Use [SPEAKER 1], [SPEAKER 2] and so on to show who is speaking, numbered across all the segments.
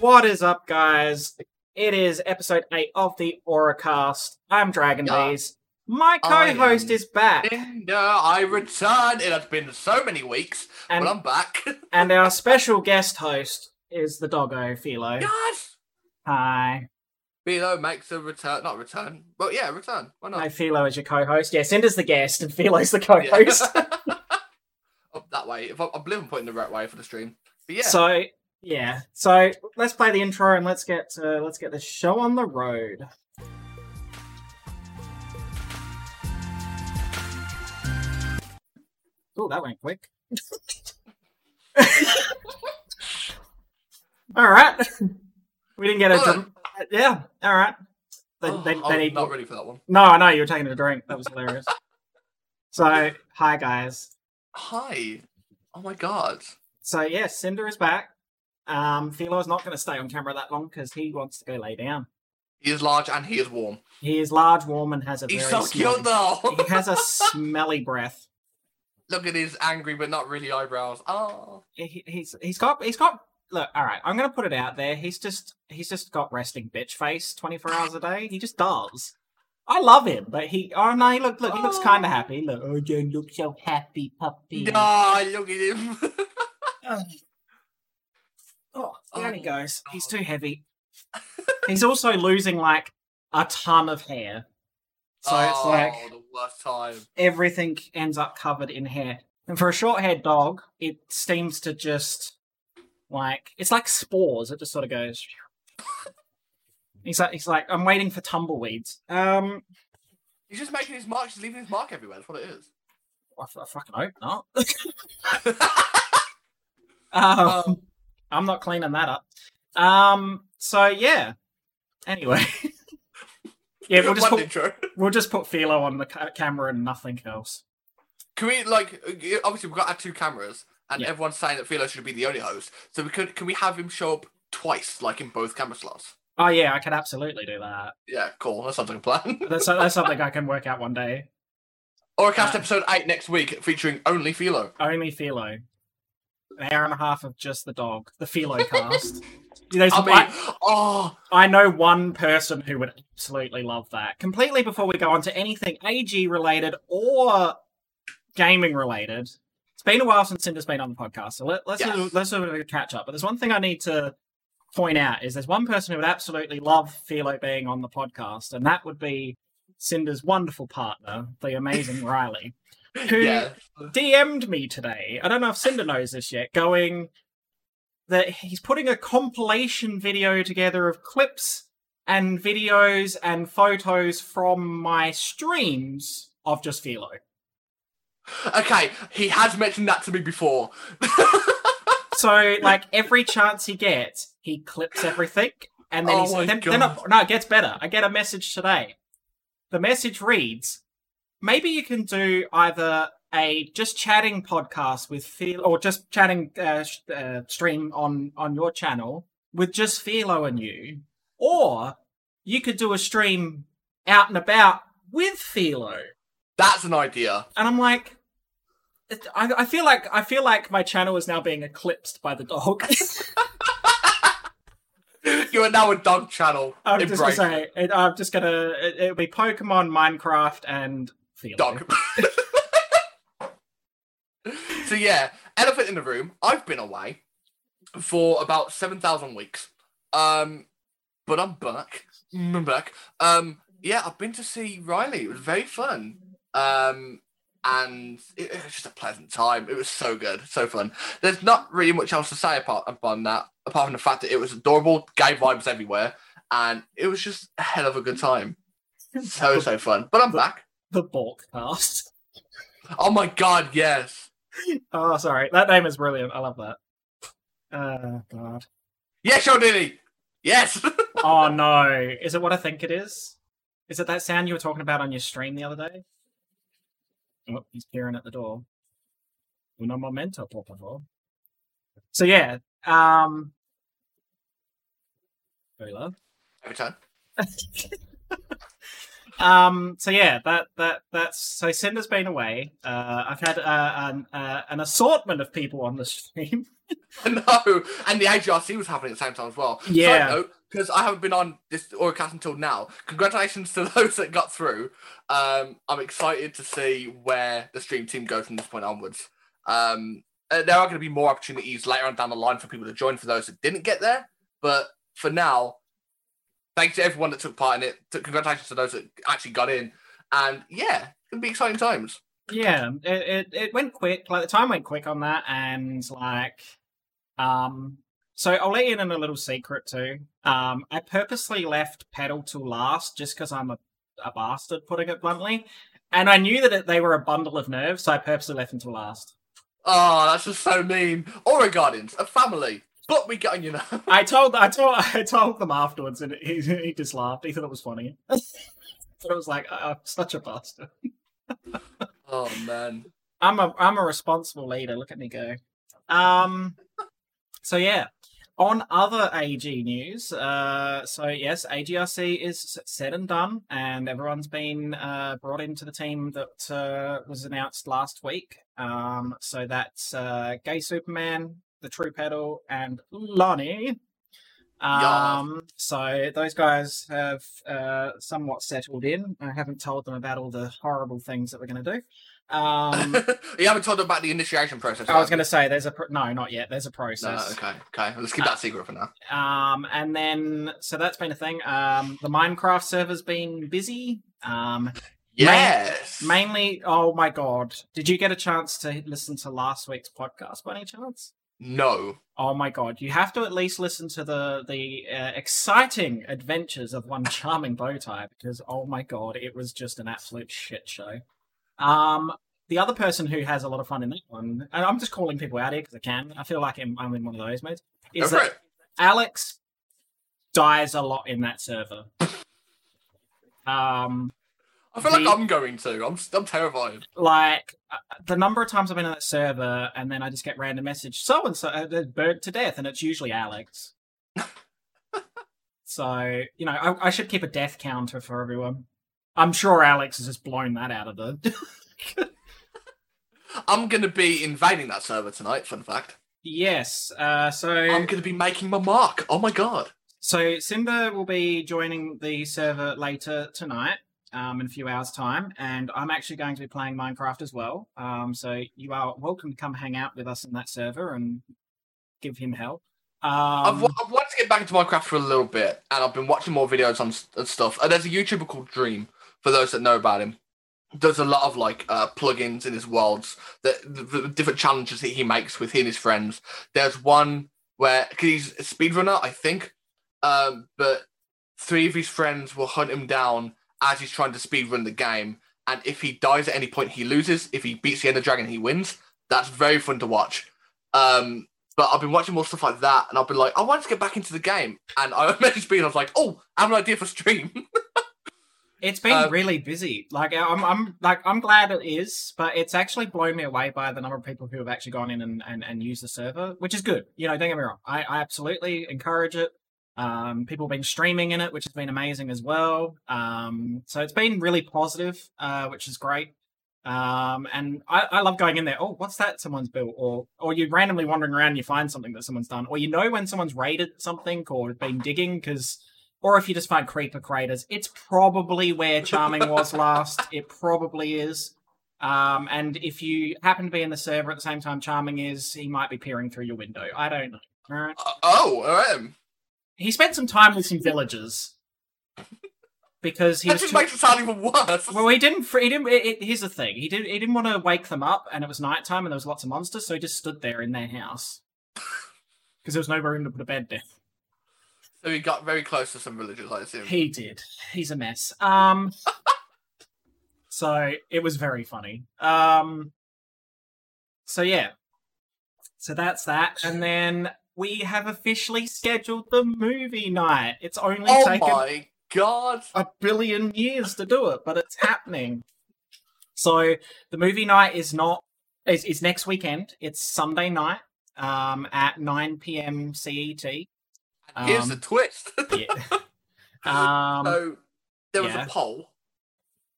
[SPEAKER 1] What is up, guys? It is episode 8 of the Auracast. I'm Dragon
[SPEAKER 2] Yeah.
[SPEAKER 1] Beaz. My co-host is back,
[SPEAKER 2] I return. It has been so many weeks,
[SPEAKER 1] and,
[SPEAKER 2] but I'm back.
[SPEAKER 1] and our special guest host is the doggo, Philo.
[SPEAKER 2] yes!
[SPEAKER 1] Hi.
[SPEAKER 2] Philo makes a return. Not return. Well, yeah, return. Why
[SPEAKER 1] No,
[SPEAKER 2] not?
[SPEAKER 1] Philo is your co-host. Yeah, Cinder's the guest, and Philo's the co-host.
[SPEAKER 2] oh, that way. If I, I believe I'm putting the right way for the stream. But yeah.
[SPEAKER 1] So yeah, so let's play the intro and let's get uh, let's get the show on the road. Oh, that went quick. all right, we didn't get a
[SPEAKER 2] Well
[SPEAKER 1] drum- yeah. All right, they,
[SPEAKER 2] Oh,
[SPEAKER 1] they,
[SPEAKER 2] I'm
[SPEAKER 1] need
[SPEAKER 2] not ready for that one.
[SPEAKER 1] no, I know you were taking a drink. That was hilarious. so hi guys.
[SPEAKER 2] Hi. Oh my god.
[SPEAKER 1] So yes, Cinder is back. Um, Philo's not going to stay on camera that long because he wants to go lay down.
[SPEAKER 2] He is large and he is warm.
[SPEAKER 1] He is large, warm, and has a
[SPEAKER 2] He's
[SPEAKER 1] very
[SPEAKER 2] so
[SPEAKER 1] smelly,
[SPEAKER 2] cute though.
[SPEAKER 1] he has a smelly breath.
[SPEAKER 2] Look at his angry but not really eyebrows. Oh.
[SPEAKER 1] He, he's he's got he's got look. All right, I'm going to put it out there. He's just he's just got resting bitch face 24 hours a day. He just does. I love him, but he oh no, he look look he looks kind of happy. Look, oh, you look so happy, puppy.
[SPEAKER 2] No, look at him.
[SPEAKER 1] Oh, there he
[SPEAKER 2] Oh,
[SPEAKER 1] goes. He's too heavy. He's also losing like a ton of hair. So it's
[SPEAKER 2] oh,
[SPEAKER 1] like
[SPEAKER 2] the worst time.
[SPEAKER 1] everything ends up covered in hair. And for a short haired dog, it seems to just like it's like spores. It just sort of goes. He's like he's like I'm waiting for tumbleweeds. Um,
[SPEAKER 2] He's just making his mark. He's leaving his mark everywhere. That's what it is.
[SPEAKER 1] I, f- I fucking hope not. um,
[SPEAKER 2] Um,
[SPEAKER 1] I'm not cleaning that up. Um, so yeah. Anyway, yeah, we'll just put,
[SPEAKER 2] intro.
[SPEAKER 1] we'll just put Philo on the ca- camera and nothing else.
[SPEAKER 2] Can we like uh, obviously we've got our two cameras and
[SPEAKER 1] Yeah.
[SPEAKER 2] everyone's saying that Philo should be the only host. So we could can we have him show up twice, like in both camera slots?
[SPEAKER 1] Oh yeah, I could absolutely do that.
[SPEAKER 2] Yeah, cool. That sounds like a plan.
[SPEAKER 1] That's that's something I can work out one day.
[SPEAKER 2] Auracast
[SPEAKER 1] Uh,
[SPEAKER 2] episode eight next week featuring only Philo.
[SPEAKER 1] Only Philo. An hour and a half of just the dog. The Philo cast. There's-
[SPEAKER 2] I mean,
[SPEAKER 1] I,
[SPEAKER 2] oh,
[SPEAKER 1] I know one person who would absolutely love that. Completely before we go on to anything AG related or gaming related. It's been a while since Cinder's been on the podcast, so let, let's
[SPEAKER 2] Yes.
[SPEAKER 1] let's do a catch up. But there's one thing I need to point out is there's one person who would absolutely love Philo being on the podcast, and that would be Cinder's wonderful partner, the amazing Riley. Who
[SPEAKER 2] yeah.
[SPEAKER 1] DM'd me today. I don't know if Cinder knows this yet. Going that he's putting a compilation video together of clips and videos and photos from my streams of just Philo.
[SPEAKER 2] Okay, he has mentioned that to me before.
[SPEAKER 1] So like every chance he gets, he clips everything, and then
[SPEAKER 2] Oh
[SPEAKER 1] he's then, then
[SPEAKER 2] God.
[SPEAKER 1] no, it gets better. I get a message today. The message reads, "Maybe you can do either a just chatting podcast with Philo, or just chatting uh, uh, stream on on your channel with just Philo and you, or you could do a stream out and about with Philo."
[SPEAKER 2] That's an idea.
[SPEAKER 1] And I'm like, I, I feel like I feel like my channel is now being eclipsed by the dog.
[SPEAKER 2] You are now a dog channel.
[SPEAKER 1] I'm just gonna say, it, I'm just gonna. It, it'll be Pokemon, Minecraft, and Philo.
[SPEAKER 2] dog. so yeah, elephant in the room. I've been away for about seven thousand weeks. Um, but I'm back. I'm back. Um, yeah, I've been to see Riley. It was very fun. Um, and it, it was just a pleasant time. It was so good, so fun. There's not really much else to say apart upon that, apart from the fact that it was adorable, gay vibes everywhere, and it was just a hell of a good time. So so fun. But I'm back.
[SPEAKER 1] The bulk cast.
[SPEAKER 2] Oh my god, yes.
[SPEAKER 1] Oh, sorry, that name is brilliant. I love that. Oh god.
[SPEAKER 2] Yes, Sean Diddy. Yes.
[SPEAKER 1] Oh no, is it what I think it is? Is it that sound you were talking about on your stream the other day? Oh, he's peering at the door. Uno momento, por favor. So yeah, um, very low.
[SPEAKER 2] Every time.
[SPEAKER 1] Um. So yeah, that that that's so Cinder's been away. Uh, I've had uh, an uh, an assortment of people on the stream.
[SPEAKER 2] no, and the AGRC was happening at the same time as well.
[SPEAKER 1] Yeah.
[SPEAKER 2] because I haven't been on this Auracast until now. Congratulations to those that got through. Um, I'm excited to see where the stream team goes from this point onwards. Um, uh, there are going to be more opportunities later on down the line for people to join for those that didn't get there. But for now, thanks to everyone that took part in it. Congratulations to those that actually got in. And yeah, it's to be exciting times.
[SPEAKER 1] Yeah, it, it, it went quick. Like the time went quick on that, and like, um, so I'll let you in on a little secret too. Um, I purposely left pedal to last just because I'm a, a bastard, putting it bluntly, and I knew that it, they were a bundle of nerves, so I purposely left them to last.
[SPEAKER 2] Oh, that's just so mean. Aura Guardians, a family. But we got you know.
[SPEAKER 1] I told I told I told them afterwards, and he he just laughed. He thought it was funny. but it was like, oh, I'm such a bastard.
[SPEAKER 2] oh man,
[SPEAKER 1] I'm a I'm a responsible leader. Look at me go. Um. So yeah, on other AG news, uh, so yes, AGRC is said and done, and everyone's been uh, brought into the team that uh, was announced last week. Um, so that's uh, Gay Superman, the True Pedal, and Lonnie. Um, so those guys have uh, somewhat settled in. I haven't told them about all the horrible things that we're going to do. Um,
[SPEAKER 2] you haven't told them about the initiation process.
[SPEAKER 1] I was going to say there's a pro- no, not yet. There's a process.
[SPEAKER 2] No, okay, okay. Let's keep that secret for now.
[SPEAKER 1] Um, and then so that's been a thing. Um, the Minecraft server's been busy. Um,
[SPEAKER 2] yes.
[SPEAKER 1] Main, mainly. Oh my god! Did you get a chance to listen to last week's podcast by any chance?
[SPEAKER 2] No.
[SPEAKER 1] Oh my god! You have to at least listen to the the uh, exciting adventures of one charming bowtie because oh my god, it was just an absolute shit show. Um, the other person who has a lot of fun in that one, and I'm just calling people out here because I can. I feel like I'm, I'm in one of those modes. Is
[SPEAKER 2] Go
[SPEAKER 1] that. Alex dies a lot in that server. Um,
[SPEAKER 2] I feel
[SPEAKER 1] the-
[SPEAKER 2] like I'm going to. I'm I'm terrified.
[SPEAKER 1] like uh, the number of times I've been on that server, and then I just get random message, so and so uh, they're burned to death, and it's usually Alex. so you know, I, I should keep a death counter for everyone. I'm sure Alex has just blown that out of the.
[SPEAKER 2] I'm gonna be invading that server tonight. Fun fact.
[SPEAKER 1] yes. Uh, so
[SPEAKER 2] I'm gonna be making my mark. Oh my god.
[SPEAKER 1] So Simba will be joining the server later tonight, um, in a few hours' time, and I'm actually going to be playing Minecraft as well. Um, so you are welcome to come hang out with us in that server and give him help.
[SPEAKER 2] I've,
[SPEAKER 1] Um,
[SPEAKER 2] I've wanted to get back into Minecraft for a little bit, and I've been watching more videos on stuff. And there's a YouTuber called Dream. For those that know about him, does a lot of like uh, plugins in his worlds, that the, the different challenges that he makes with he and his friends. There's one where cause he's a speedrunner, I think, um, but three of his friends will hunt him down as he's trying to speedrun the game. And if he dies at any point, he loses. If he beats the Ender Dragon, he wins. That's very fun to watch. Um, but I've been watching more stuff like that, and I've been like, I want to get back into the game. And I messaged Bean, I was like, oh, I have an idea for stream.
[SPEAKER 1] It's been
[SPEAKER 2] Um,
[SPEAKER 1] really busy. Like I'm, I'm like I'm glad it is, but it's actually blown me away by the number of people who have actually gone in and, and, and used the server, which is good. You know, don't get me wrong. I, I absolutely encourage it. Um, people have been streaming in it, which has been amazing as well. Um, so it's been really positive, uh, which is great. Um, and I, I love going in there. Oh, what's that someone's built? Or or you're randomly wandering around and you find something that someone's done, or you know when someone's raided something or been digging because or if you just find creeper craters, it's probably where Charming was last. It probably is. Um, and if you happen to be in the server at the same time Charming is, he might be peering through your window. I don't know. All right.
[SPEAKER 2] Uh, oh, all right.
[SPEAKER 1] He spent some time with some villagers because he
[SPEAKER 2] That
[SPEAKER 1] was.
[SPEAKER 2] just
[SPEAKER 1] Too-
[SPEAKER 2] makes it sound even worse.
[SPEAKER 1] well, he didn't. He didn't. It, it- here's the thing. He didn't. He didn't want to wake them up, and it was nighttime, and there was lots of monsters, so he just stood there in their house because there was no room to put a bed down.
[SPEAKER 2] so he got very close to some villagers, I assume.
[SPEAKER 1] He did. He's a mess. Um so it was very funny. Um so yeah. So that's that. And then we have officially scheduled the movie night. It's only
[SPEAKER 2] oh
[SPEAKER 1] taken
[SPEAKER 2] my god.
[SPEAKER 1] a billion years to do it, but it's happening. So the movie night is not is, is next weekend. It's Sunday night um at 9 p.m. CET.
[SPEAKER 2] Here's
[SPEAKER 1] Um,
[SPEAKER 2] the twist.
[SPEAKER 1] Yeah. Um
[SPEAKER 2] so there was
[SPEAKER 1] yeah.
[SPEAKER 2] a poll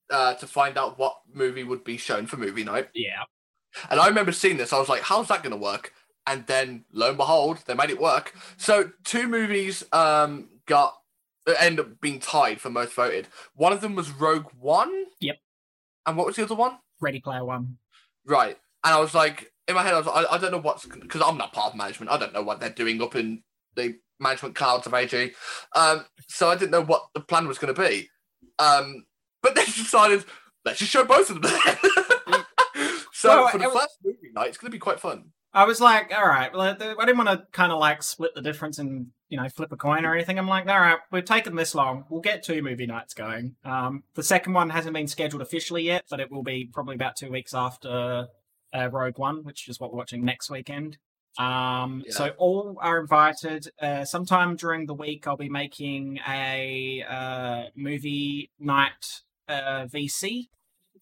[SPEAKER 2] uh, to find out what movie would be shown for movie night.
[SPEAKER 1] Yeah.
[SPEAKER 2] And I remember seeing this. I was like, how's that going to work? And then lo and behold, they made it work. So two movies um, got end up being tied for most voted. One of them was Rogue One.
[SPEAKER 1] Yep.
[SPEAKER 2] And what was the other one?
[SPEAKER 1] Ready Player One.
[SPEAKER 2] Right. And I was like, in my head, I was like, I, I don't know what's because I'm not part of management. I don't know what they're doing up in the management clouds of AG. Um, so I didn't know what the plan was going to be. Um, but they decided let's just show both of them. so
[SPEAKER 1] Well,
[SPEAKER 2] for the
[SPEAKER 1] was-
[SPEAKER 2] first movie night, it's going to be quite fun.
[SPEAKER 1] I was like, all right, well, I didn't want to kind of like split the difference and you know flip a coin or anything. I'm like, all right, we've taken this long. We'll get two movie nights going. Um, the second one hasn't been scheduled officially yet, but it will be probably about two weeks after uh, Rogue One, which is what we're watching next weekend. Um,
[SPEAKER 2] Yeah.
[SPEAKER 1] so all are invited. Uh, sometime during the week, I'll be making a uh, movie night uh, VC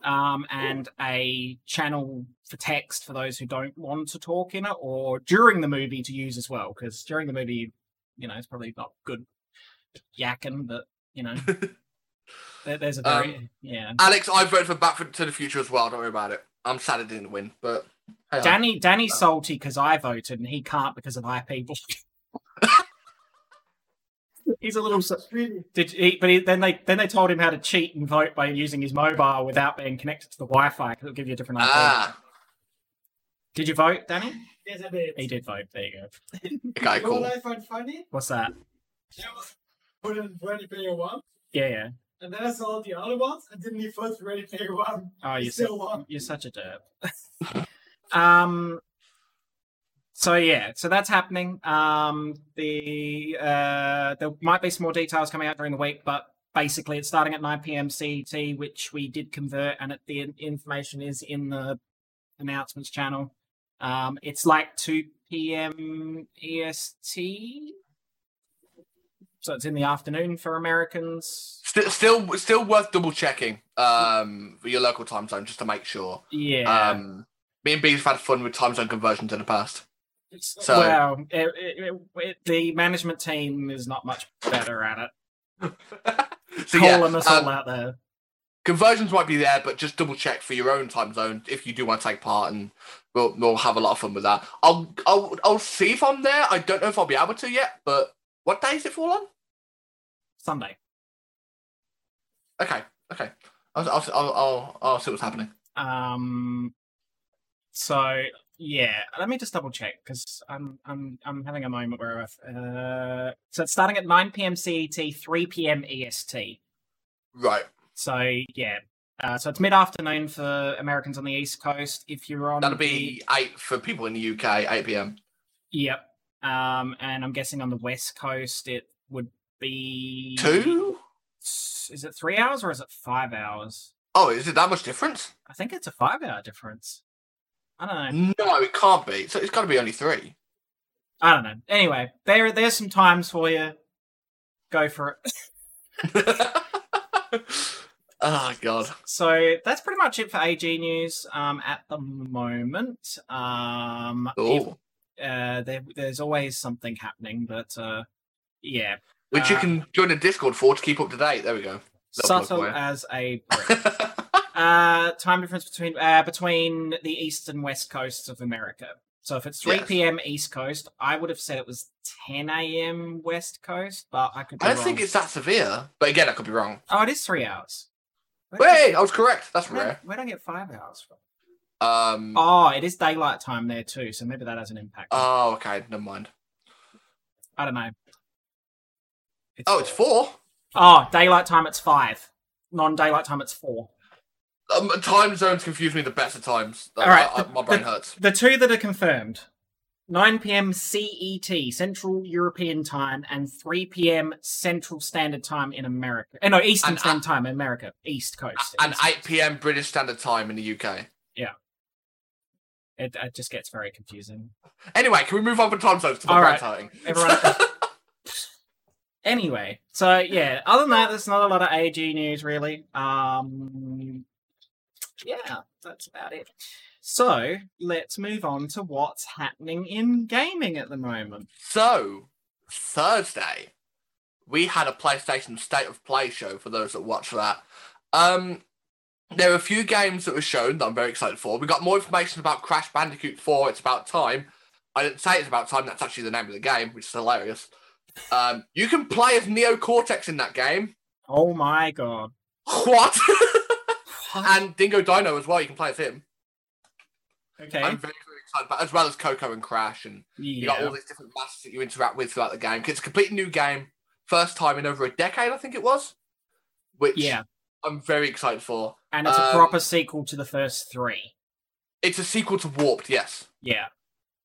[SPEAKER 1] um, and a channel for text for those who don't want to talk in it, or during the movie to use as well. Because during the movie, you know, it's probably not good yakking, but you know, there, there's a very
[SPEAKER 2] Um,
[SPEAKER 1] yeah.
[SPEAKER 2] Alex, I voted for Back to the Future as well. Don't worry about it. I'm sad it didn't win, but hey,
[SPEAKER 1] Danny Danny's salty because I voted and he can't because of IP block. He's a little. s- Did he, but he, then they then they told him how to cheat and vote by using his mobile without being connected to the Wi-Fi because it'll give you a different IP.
[SPEAKER 2] ah,
[SPEAKER 1] Did you vote, Danny?
[SPEAKER 3] Yes, I did.
[SPEAKER 1] He did vote. There you go.
[SPEAKER 2] okay,
[SPEAKER 3] You know
[SPEAKER 2] cool.
[SPEAKER 3] what I find funny?
[SPEAKER 1] What's that?
[SPEAKER 3] I put in Ready Player One,
[SPEAKER 1] Yeah, yeah.
[SPEAKER 3] and then I saw the other ones, and didn't even vote for Ready Player One.
[SPEAKER 1] Oh, you're
[SPEAKER 3] still
[SPEAKER 1] so,
[SPEAKER 3] won.
[SPEAKER 1] you're such a derp. um. So yeah, so that's happening. Um, the uh, there might be some more details coming out during the week, but basically it's starting at 9 p.m. CET, which we did convert, and it, the information is in the announcements channel. Um, it's like 2 p.m. EST, so it's in the afternoon for Americans.
[SPEAKER 2] Still, still, still worth double checking um, for your local time zone just to make sure.
[SPEAKER 1] Yeah.
[SPEAKER 2] Um, me and Beaz have had fun with time zone conversions in the past. So-
[SPEAKER 1] well, it, it, it, the management team is not much better at it.
[SPEAKER 2] so yeah,
[SPEAKER 1] Calling us all
[SPEAKER 2] um,
[SPEAKER 1] out there.
[SPEAKER 2] conversions might be there, but just double check for your own time zone if you do want to take part, and we'll we'll have a lot of fun with that. I'll I'll I'll see if I'm there. I don't know if I'll be able to yet, but what day is it fall on?
[SPEAKER 1] Sunday.
[SPEAKER 2] Okay, okay. I'll I'll I'll, I'll, I'll see what's happening.
[SPEAKER 1] Um. So yeah, let me just double check because I'm I'm I'm having a moment where I've uh. So it's starting at 9 p.m. CET, 3 p.m. EST.
[SPEAKER 2] Right.
[SPEAKER 1] So yeah. Uh, so it's mid-afternoon for Americans on the East Coast. If you're on,
[SPEAKER 2] That'll
[SPEAKER 1] the-
[SPEAKER 2] be eight for people in the UK. Eight PM.
[SPEAKER 1] Yep. Um, and I'm guessing on the West Coast it would be
[SPEAKER 2] Two.
[SPEAKER 1] Is it three hours or is it five hours?
[SPEAKER 2] Oh, is it that much difference?
[SPEAKER 1] I think it's a five hour difference. I don't know.
[SPEAKER 2] No, it can't be. So it's got to be only three.
[SPEAKER 1] I don't know. Anyway, there there's some times for you. Go for it.
[SPEAKER 2] oh god.
[SPEAKER 1] So that's pretty much it for AG news um, at the moment. Um, if- uh, there, there's always something happening, but uh, yeah,
[SPEAKER 2] Which you
[SPEAKER 1] Uh,
[SPEAKER 2] can join the Discord for to keep up to date. There we go. Little
[SPEAKER 1] subtle as a brick. Uh, time difference between uh, between the east and west coasts of America. So if it's 3
[SPEAKER 2] Yes.
[SPEAKER 1] p.m. East Coast, I would have said it was 10 a.m. West Coast, but I could. Be
[SPEAKER 2] I don't
[SPEAKER 1] wrong.
[SPEAKER 2] think it's that severe, but again, I could be wrong.
[SPEAKER 1] Oh, it is three hours. Where did I
[SPEAKER 2] Wait, I was correct. That's
[SPEAKER 1] where,
[SPEAKER 2] rare.
[SPEAKER 1] where did I get five hours from?
[SPEAKER 2] Um.
[SPEAKER 1] Oh, it is daylight time there too, so maybe that has an impact.
[SPEAKER 2] Oh, okay. Never mind.
[SPEAKER 1] I don't know.
[SPEAKER 2] Oh, it's four.
[SPEAKER 1] Oh, daylight time it's five. Non-daylight time it's four.
[SPEAKER 2] Um, time zones confuse me the best of times.
[SPEAKER 1] All right,
[SPEAKER 2] I- I-
[SPEAKER 1] the-
[SPEAKER 2] my brain
[SPEAKER 1] the-
[SPEAKER 2] hurts.
[SPEAKER 1] The two that are confirmed 9 p.m. CET, Central European Time, and 3 p.m. Central Standard Time in America. Uh, no, Eastern
[SPEAKER 2] And, uh,
[SPEAKER 1] Standard Time in America. East Coast.
[SPEAKER 2] And
[SPEAKER 1] East
[SPEAKER 2] 8 p.m. British Standard Time in the UK. Yeah.
[SPEAKER 1] It, it just gets very confusing.
[SPEAKER 2] Anyway, can we move on from time zones to my
[SPEAKER 1] All right. Everyone. anyway, so yeah, other than that, there's not a lot of AG news really. Um, yeah, that's about it. So let's move on to what's happening in gaming at the moment.
[SPEAKER 2] So, Thursday, we had a PlayStation State of Play show for those that watch that. Um, there were a few games that were shown that I'm very excited for. We got more information about Crash Bandicoot 4. It's about time. I didn't say it's about time. That's actually the name of the game, which is hilarious. Um, you can play as Neo Cortex in that game.
[SPEAKER 1] Oh my god.
[SPEAKER 2] What? And Dingodile as well. You can play as him.
[SPEAKER 1] Okay.
[SPEAKER 2] I'm very, very excited about, as well as Coco and Crash, and you got all these different masters that you interact with throughout the game. 'Cause It's a completely new game, first time in over a decade, I think it was. Which
[SPEAKER 1] Yeah.
[SPEAKER 2] I'm very excited for.
[SPEAKER 1] And it's a
[SPEAKER 2] um,
[SPEAKER 1] proper sequel to the first three.
[SPEAKER 2] It's a sequel to Warped, yes.
[SPEAKER 1] Yeah.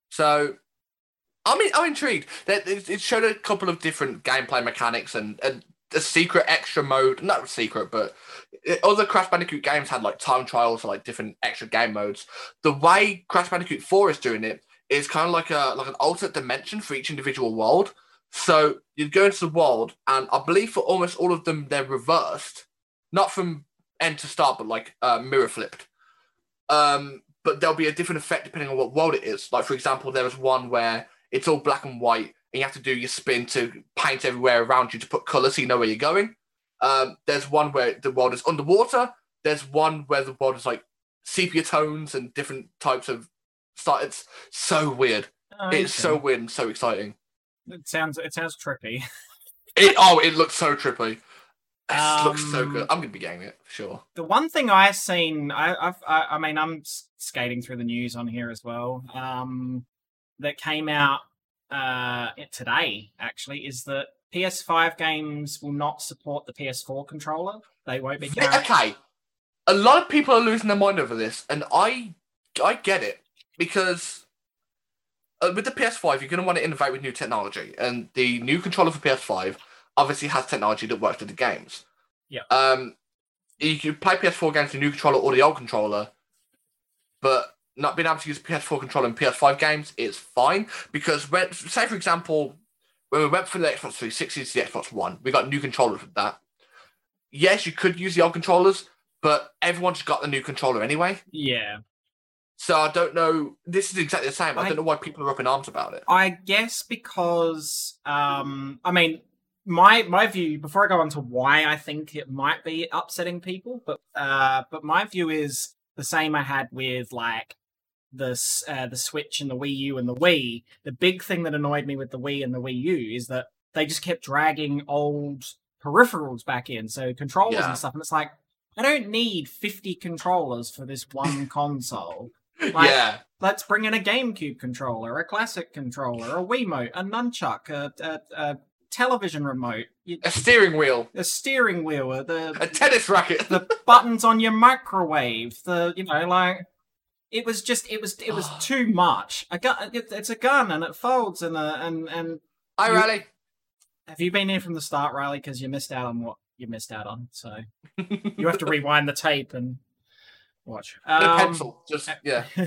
[SPEAKER 2] So, I mean, I'm intrigued. That it it showed a couple of different gameplay mechanics and, and a secret extra mode. Not secret, but other Crash Bandicoot games had like time trials or like different extra game modes. The way Crash Bandicoot 4 is doing it is kind of like a like an alternate dimension for each individual world. So you'd go into the world, and I believe for almost all of them they're reversed, not from end to start, but like uh, mirror flipped. Um, but there'll be a different effect depending on what world it is. Like for example, there was one where it's all black and white, you have to do your spin to paint everywhere around you to put colour so you know where you're going. Um, there's one where the world is underwater. There's one where the world is like sepia tones and different types of start. It's so weird. It's so weird and so exciting.
[SPEAKER 1] It sounds it sounds trippy.
[SPEAKER 2] It oh, it looks so trippy. It looks so
[SPEAKER 1] Um,
[SPEAKER 2] good. I'm gonna be getting it for sure.
[SPEAKER 1] The one thing I've seen, I, I've, I, I mean, I'm skating through the news on here as well. Um, that came out uh today actually is that PS5 games will not support the PS4 controller. They won't be. Carrying-
[SPEAKER 2] Okay, a lot of people are losing their mind over this, and I I get it because uh, with the PS5, you're going to want to innovate with new technology, and the new controller for PS5 obviously has technology that works with the games.
[SPEAKER 1] Yeah.
[SPEAKER 2] Um, you can play PS4 games with the new controller or the old controller, but not being able to use PS4 controller in PS5 games is fine because when, say for example, when we went from the Xbox 360 to the Xbox One, we got new controllers with that. Yes, you could use the old controllers, but everyone's got the new controller anyway.
[SPEAKER 1] Yeah,
[SPEAKER 2] So I don't know. This is exactly the same. I,
[SPEAKER 1] I-
[SPEAKER 2] don't know why people are up in arms about it.
[SPEAKER 1] I guess because um, I mean, my my view before I go on to why I think it might be upsetting people, but uh, but my view is the same I had with like the uh, the Switch and the Wii U and the Wii. The big thing that annoyed me with the Wii and the Wii U is that they just kept dragging old peripherals back in, so controllers
[SPEAKER 2] Yeah.
[SPEAKER 1] and stuff, and it's like. I don't need 50 controllers for this one console. Like-
[SPEAKER 2] yeah,
[SPEAKER 1] Let's bring in a GameCube controller, a classic controller, a Wiimote, a nunchuck, a, a, a television remote, you-
[SPEAKER 2] a steering wheel,
[SPEAKER 1] a steering wheel, uh,
[SPEAKER 2] a tennis racket.
[SPEAKER 1] the buttons on your microwave, the you know like it was just it was it was too much. A gun, it's a gun and it folds and uh, and and
[SPEAKER 2] Hi,
[SPEAKER 1] you-
[SPEAKER 2] Riley.
[SPEAKER 1] have you been here from the start, Riley? Because you missed out on what you missed out on. So you have to rewind the tape and watch.
[SPEAKER 2] the
[SPEAKER 1] Um,
[SPEAKER 2] pencil. Just yeah.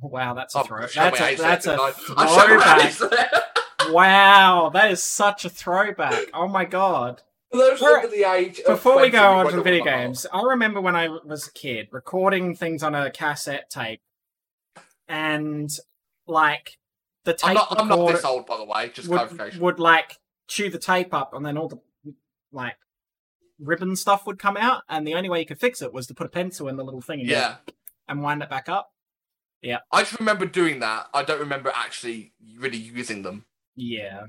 [SPEAKER 1] wow, that's a
[SPEAKER 2] Oh,
[SPEAKER 1] throw. That's a that's a
[SPEAKER 2] didn't I? I showed my
[SPEAKER 1] throwback. Wow, that is such a throwback. Oh my god.
[SPEAKER 2] For
[SPEAKER 1] Before-
[SPEAKER 2] the
[SPEAKER 1] Before we go on to the video
[SPEAKER 2] what I'm on
[SPEAKER 1] games, I remember when I was a kid recording things on a cassette tape and like the tape
[SPEAKER 2] I'm not. I'm not this old, by the way. Just
[SPEAKER 1] would,
[SPEAKER 2] clarification.
[SPEAKER 1] would like chew the tape up and then all the like ribbon stuff would come out and the only way you could fix it was to put a pencil in the little thing
[SPEAKER 2] yeah,
[SPEAKER 1] and wind it back up. Yeah.
[SPEAKER 2] I just remember doing that. I don't remember actually really using them.
[SPEAKER 1] Yeah.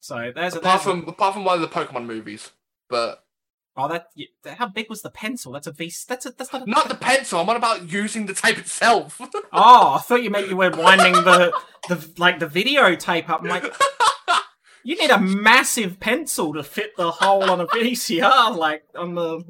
[SPEAKER 1] So there's a
[SPEAKER 2] Apart
[SPEAKER 1] there's a-
[SPEAKER 2] from apart from one of the Pokemon movies, but
[SPEAKER 1] oh that how big was the pencil? That's a V. That's a that's not a
[SPEAKER 2] not the pencil. I'm on about using the tape itself.
[SPEAKER 1] Oh, I thought you meant you were winding the the like the videotape up. I'm like, you need a massive pencil to fit the hole on a VCR, like on the.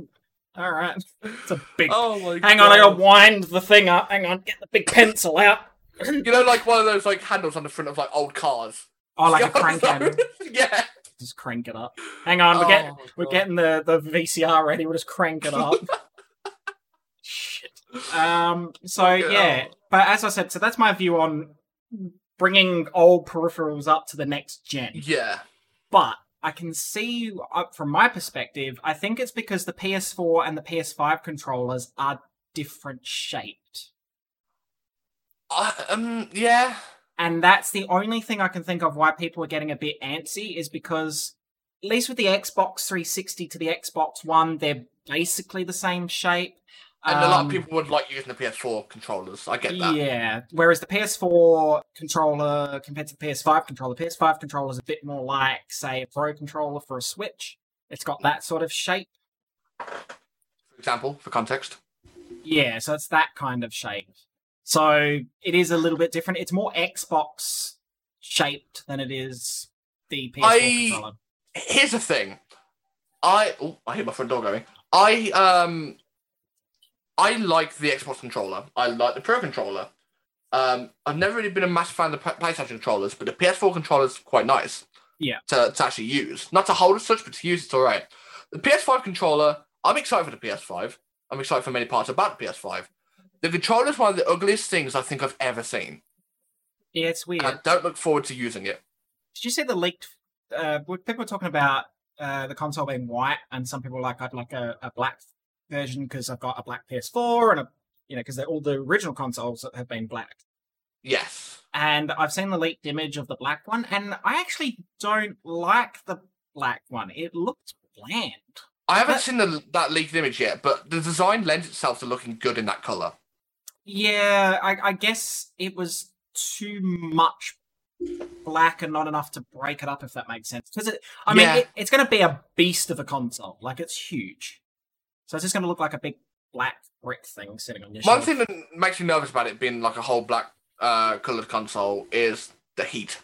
[SPEAKER 1] All right, it's a big.
[SPEAKER 2] oh my
[SPEAKER 1] Hang on, I gotta wind the thing up. Hang on, get the big pencil out.
[SPEAKER 2] You know, like one of those like handles on the front of like old cars.
[SPEAKER 1] Oh, like a
[SPEAKER 2] You
[SPEAKER 1] crank handle.
[SPEAKER 2] yeah.
[SPEAKER 1] Just crank it up. Hang on, we're
[SPEAKER 2] Oh
[SPEAKER 1] getting we're getting the the VCR ready. We'll just crank it up. Shit. Um. So yeah,
[SPEAKER 2] hell.
[SPEAKER 1] but as I said, so that's my view on bringing old peripherals up to the next gen.
[SPEAKER 2] Yeah.
[SPEAKER 1] But I can see, uh, from my perspective, I think it's because the PS4 and the PS5 controllers are different shaped.
[SPEAKER 2] I, um. Yeah.
[SPEAKER 1] And that's the only thing I can think of why people are getting a bit antsy is because, at least with the Xbox 360 to the Xbox One, they're basically the same shape.
[SPEAKER 2] And a lot
[SPEAKER 1] Um,
[SPEAKER 2] of people would like using the PS4 controllers. I get that.
[SPEAKER 1] Yeah. Whereas the PS4 controller compared to the PS5 controller, the PS5 controller is a bit more like, say, a Pro controller for a Switch. It's got that sort of shape.
[SPEAKER 2] For example, for context.
[SPEAKER 1] Yeah, so it's that kind of shape. So it is a little bit different. It's more Xbox shaped than it is the PS4
[SPEAKER 2] I-
[SPEAKER 1] controller.
[SPEAKER 2] Here's the thing. I oh, I hear my front door going. I um I like the Xbox controller. I like the Pro controller. Um, I've never really been a massive fan of the PlayStation controllers, but the PS4 controller is quite nice.
[SPEAKER 1] Yeah.
[SPEAKER 2] To, to actually use, not to hold as such, but to use, it's all right. The PS5 controller, I'm excited for the PS5. I'm excited for many parts about the PS5. The controller is one of the ugliest things I think I've ever seen.
[SPEAKER 1] Yeah, it's weird.
[SPEAKER 2] I don't look forward to using it.
[SPEAKER 1] Did you see the leaked? Uh, people were talking about uh, the console being white, and some people were like I'd like a, a black version because I've got a black PS4 and a you know because all the original consoles have been black.
[SPEAKER 2] Yes.
[SPEAKER 1] And I've seen the leaked image of the black one, and I actually don't like the black one. It looked bland.
[SPEAKER 2] I haven't
[SPEAKER 1] That-
[SPEAKER 2] seen the, that leaked image yet, but the design lends itself to looking good in that color.
[SPEAKER 1] Yeah, I, I guess it was too much black and not enough to break it up, if that makes sense. Because it, I mean,
[SPEAKER 2] Yeah.
[SPEAKER 1] it, it's going to be a beast of a console. Like it's huge, so it's just going to look like a big black brick thing sitting on your
[SPEAKER 2] One
[SPEAKER 1] shelf.
[SPEAKER 2] thing that makes me nervous about it being like a whole black uh, colored console is the heat.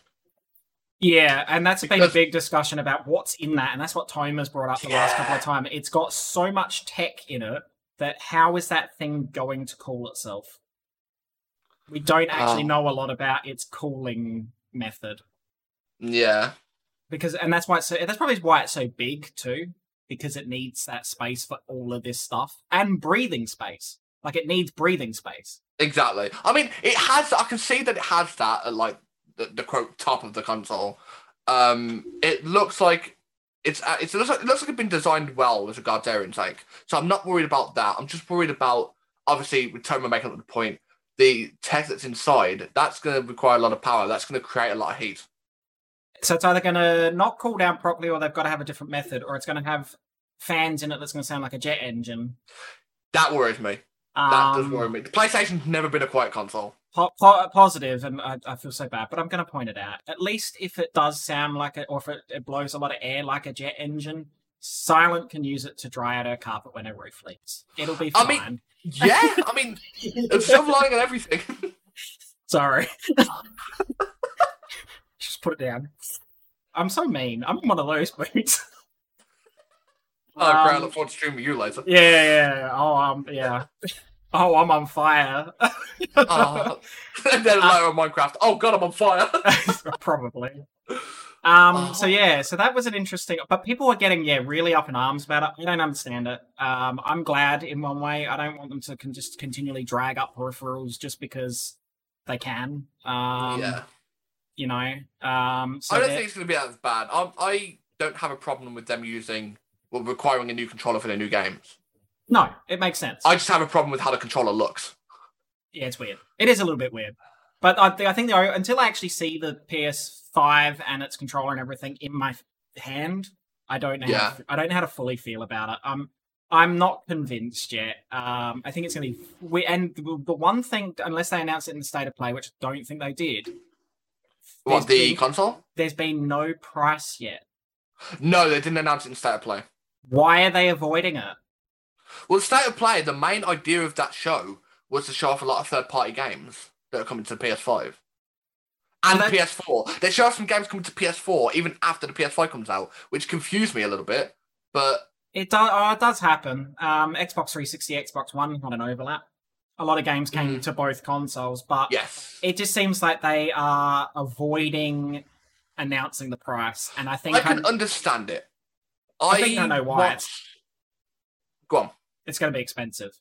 [SPEAKER 1] Yeah, and that's been a big discussion about what's in that, and that's what Tom has brought up the last couple of times. It's got so much tech in it that how is that thing going to cool itself? We don't actually
[SPEAKER 2] Oh.
[SPEAKER 1] know a lot about its cooling method.
[SPEAKER 2] Yeah.
[SPEAKER 1] because and that's why it's so that's probably why it's so big too because it needs that space for all of this stuff and breathing space like it needs breathing space
[SPEAKER 2] Exactly. I mean, it has. I can see that it has that at like the, the quote top of the console. Um, it looks like it's uh, it's it looks like, it looks like it's been designed well with regards to air intake. So I'm not worried about that. I'm just worried about obviously with Toma making up the point, the tech that's inside. That's going to require a lot of power. That's going to create a lot of heat.
[SPEAKER 1] so it's either going to not cool down properly or they've got to have a different method or it's going to have fans in it that's going to sound like a jet engine
[SPEAKER 2] That worries me. That does
[SPEAKER 1] Um,
[SPEAKER 2] worry me. The PlayStation's never been a quiet console.
[SPEAKER 1] po- po- positive, and I, I feel so bad, but I'm going to point it out. At least if it does sound like it, or if it, it blows a lot of air like a jet engine, Silent can use it to dry out her carpet when her roof leaks. It'll be
[SPEAKER 2] I
[SPEAKER 1] fine.
[SPEAKER 2] mean- Yeah, I mean, it's silver lining and everything.
[SPEAKER 1] Sorry. Just put it down. I'm so mean. I'm one of those moods.
[SPEAKER 2] Oh, great! I
[SPEAKER 1] Um,
[SPEAKER 2] look forward to streaming you later.
[SPEAKER 1] yeah, yeah, yeah. Oh, um, yeah. Oh, I'm on fire.
[SPEAKER 2] Oh. and then later on Minecraft. Oh god, I'm on fire.
[SPEAKER 1] Probably. Um.
[SPEAKER 2] Oh.
[SPEAKER 1] So yeah. So that was an interesting. But people were getting yeah really up in arms about it. I don't understand it. Um. I'm glad in one way. I don't want them to con- just continually drag up peripherals just because they can. Um.
[SPEAKER 2] yeah,
[SPEAKER 1] You know. Um. So
[SPEAKER 2] I don't
[SPEAKER 1] they're-
[SPEAKER 2] think it's going to be as bad. I, I don't have a problem with them using well, requiring a new controller for their new games.
[SPEAKER 1] No, it makes sense.
[SPEAKER 2] I just have a problem with how the controller looks.
[SPEAKER 1] Yeah, it's weird. It is a little bit weird. But I, th- I think the, until I actually see the PS5 and its controller and everything in my hand, I don't know. How
[SPEAKER 2] Yeah.
[SPEAKER 1] to, I don't know how to fully feel about it. Um, I'm not convinced yet. Um, I think it's going to be. We, and the, the one thing, unless they announce it in the state of play, which I don't think they did,
[SPEAKER 2] What the
[SPEAKER 1] been-
[SPEAKER 2] console?
[SPEAKER 1] there's been no price yet.
[SPEAKER 2] No, they didn't announce it in state of play.
[SPEAKER 1] Why are they avoiding it?
[SPEAKER 2] Well, state of play. The main idea of that show was to show off a lot of third-party games that are coming to the PS5 and
[SPEAKER 1] Well,
[SPEAKER 2] PS4. They show off some games coming to PS4 even after the PS5 comes out, which confused me a little bit. But
[SPEAKER 1] It does. Oh, it does happen. Um, Xbox 360, Xbox One had an overlap. A lot of games came
[SPEAKER 2] Mhm.
[SPEAKER 1] to both consoles, but
[SPEAKER 2] yes,
[SPEAKER 1] it just seems like they are avoiding announcing the price, and I think
[SPEAKER 2] I can
[SPEAKER 1] I'm-
[SPEAKER 2] understand it.
[SPEAKER 1] I think I know why.
[SPEAKER 2] Go on.
[SPEAKER 1] It's going to be expensive.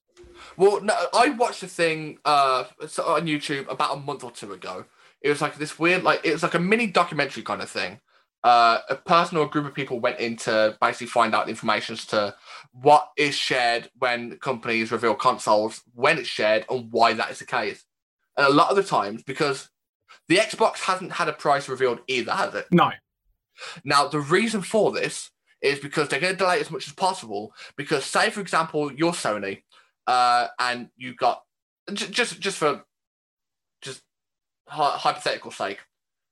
[SPEAKER 2] Well, no, I watched a thing uh on YouTube about a month or two ago. It was like this weird, like it was like a mini documentary kind of thing. Uh, a person or a group of people went in to basically find out information as to what is shared when companies reveal consoles, when it's shared, and why that is the case. And a lot of the times, because the Xbox hasn't had a price revealed either, has it?
[SPEAKER 1] No,
[SPEAKER 2] Now, the reason for this is because they're going to delay it as much as possible. Because, say, for example, you're Sony, uh, and you've got just just for just hy- hypothetical sake,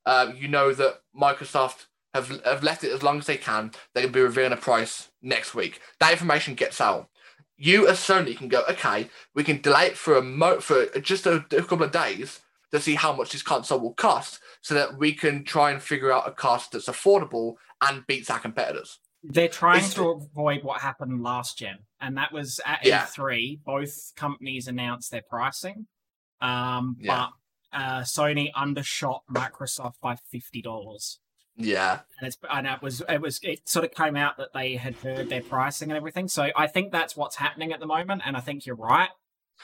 [SPEAKER 2] uh, you know that Microsoft have have left it as long as they can. Going to be revealing a price next week. That information gets out. You as Sony can go, okay, we can delay it for a mo- for just a, a couple of days to see how much this console will cost, so that we can try and figure out a cost that's affordable and beats our competitors.
[SPEAKER 1] They're trying
[SPEAKER 2] It's-
[SPEAKER 1] to avoid what happened last gen, and that was at
[SPEAKER 2] Yeah.
[SPEAKER 1] E3. Both companies announced their pricing, um,
[SPEAKER 2] Yeah.
[SPEAKER 1] but uh, Sony undershot Microsoft by fifty dollars.
[SPEAKER 2] Yeah,
[SPEAKER 1] and it's and it was it was it sort of came out that they had heard their pricing and everything. So I think that's what's happening at the moment, and I think you're right.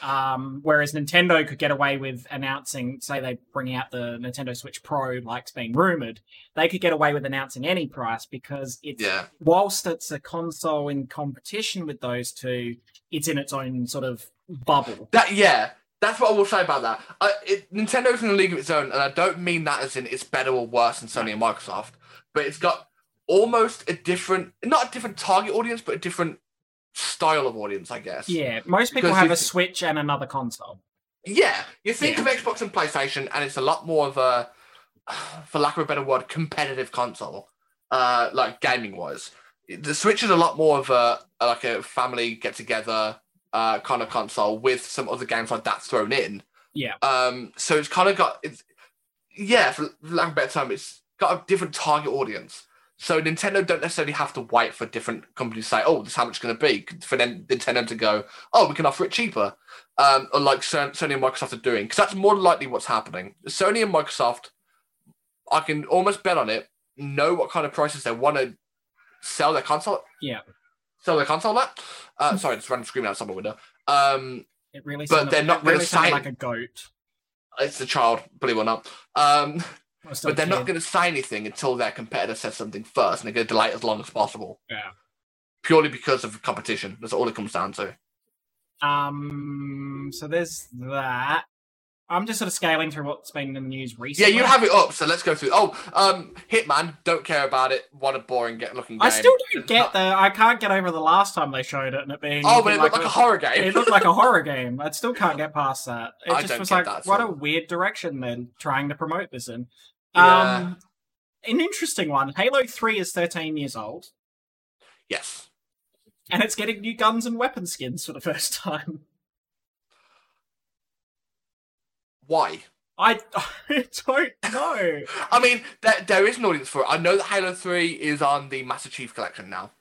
[SPEAKER 1] Um, whereas Nintendo could get away with announcing, say they bring out the Nintendo Switch Pro, like it's being rumored, they could get away with announcing any price because it's
[SPEAKER 2] yeah,
[SPEAKER 1] whilst it's a console in competition with those two, it's in its own sort of bubble.
[SPEAKER 2] that yeah. That's what I will say about that. Uh, it, Nintendo's in a league of its own, and I don't mean that as in it's better or worse than Sony and Microsoft, but it's got almost a different, not a different target audience, but a different style of audience, I guess.
[SPEAKER 1] Yeah, most people
[SPEAKER 2] Because
[SPEAKER 1] have a Switch and another console.
[SPEAKER 2] Yeah, you think
[SPEAKER 1] Yeah.
[SPEAKER 2] of Xbox and PlayStation, and it's a lot more of a, for lack of a better word, competitive console, uh, like gaming wise. The Switch is a lot more of a like a family get together uh, kind of console with some other games like that thrown in.
[SPEAKER 1] Yeah.
[SPEAKER 2] Um, so it's kind of got it's yeah, for lack of a better term, it's got a different target audience. So Nintendo don't necessarily have to wait for different companies to say, "Oh, this is how much it's going to be," for then Nintendo to go, "Oh, we can offer it cheaper." um, unlike Son- Sony and Microsoft are doing, because that's more likely what's happening. Sony and Microsoft, I can almost bet on it, know what kind of prices they want to sell their console.
[SPEAKER 1] Yeah.
[SPEAKER 2] Sell their console at. Uh, sorry, just random screaming outside my window. Um,
[SPEAKER 1] It really,
[SPEAKER 2] But they're not
[SPEAKER 1] really
[SPEAKER 2] gonna
[SPEAKER 1] sounded
[SPEAKER 2] say-
[SPEAKER 1] like a goat.
[SPEAKER 2] it's a child, believe it or not. Um,
[SPEAKER 1] Or
[SPEAKER 2] but they're not going to say anything until their competitor says something first, and they're going to delay it as long as possible.
[SPEAKER 1] Yeah.
[SPEAKER 2] Purely because of competition. That's all it comes down to.
[SPEAKER 1] Um. So there's that. I'm just sort of scaling through what's been in the news recently.
[SPEAKER 2] Yeah, you have it up, so let's go through. Oh, um, Hitman, don't care about it. What a boring get looking game.
[SPEAKER 1] I still don't get the. I can't get over the last time they showed it and it being.
[SPEAKER 2] Oh, but it looked like a horror game.
[SPEAKER 1] It looked like a horror game. I still can't get past that. It
[SPEAKER 2] I
[SPEAKER 1] just was like, what a weird direction they're trying to promote this in.
[SPEAKER 2] Yeah.
[SPEAKER 1] Um, an interesting one. Halo Three is 13 years old,
[SPEAKER 2] Yes.
[SPEAKER 1] and it's getting new guns and weapon skins for the first time.
[SPEAKER 2] Why?
[SPEAKER 1] I, I don't know.
[SPEAKER 2] I mean, there, there is an audience for it. I know that Halo 3 is on the Master Chief Collection now.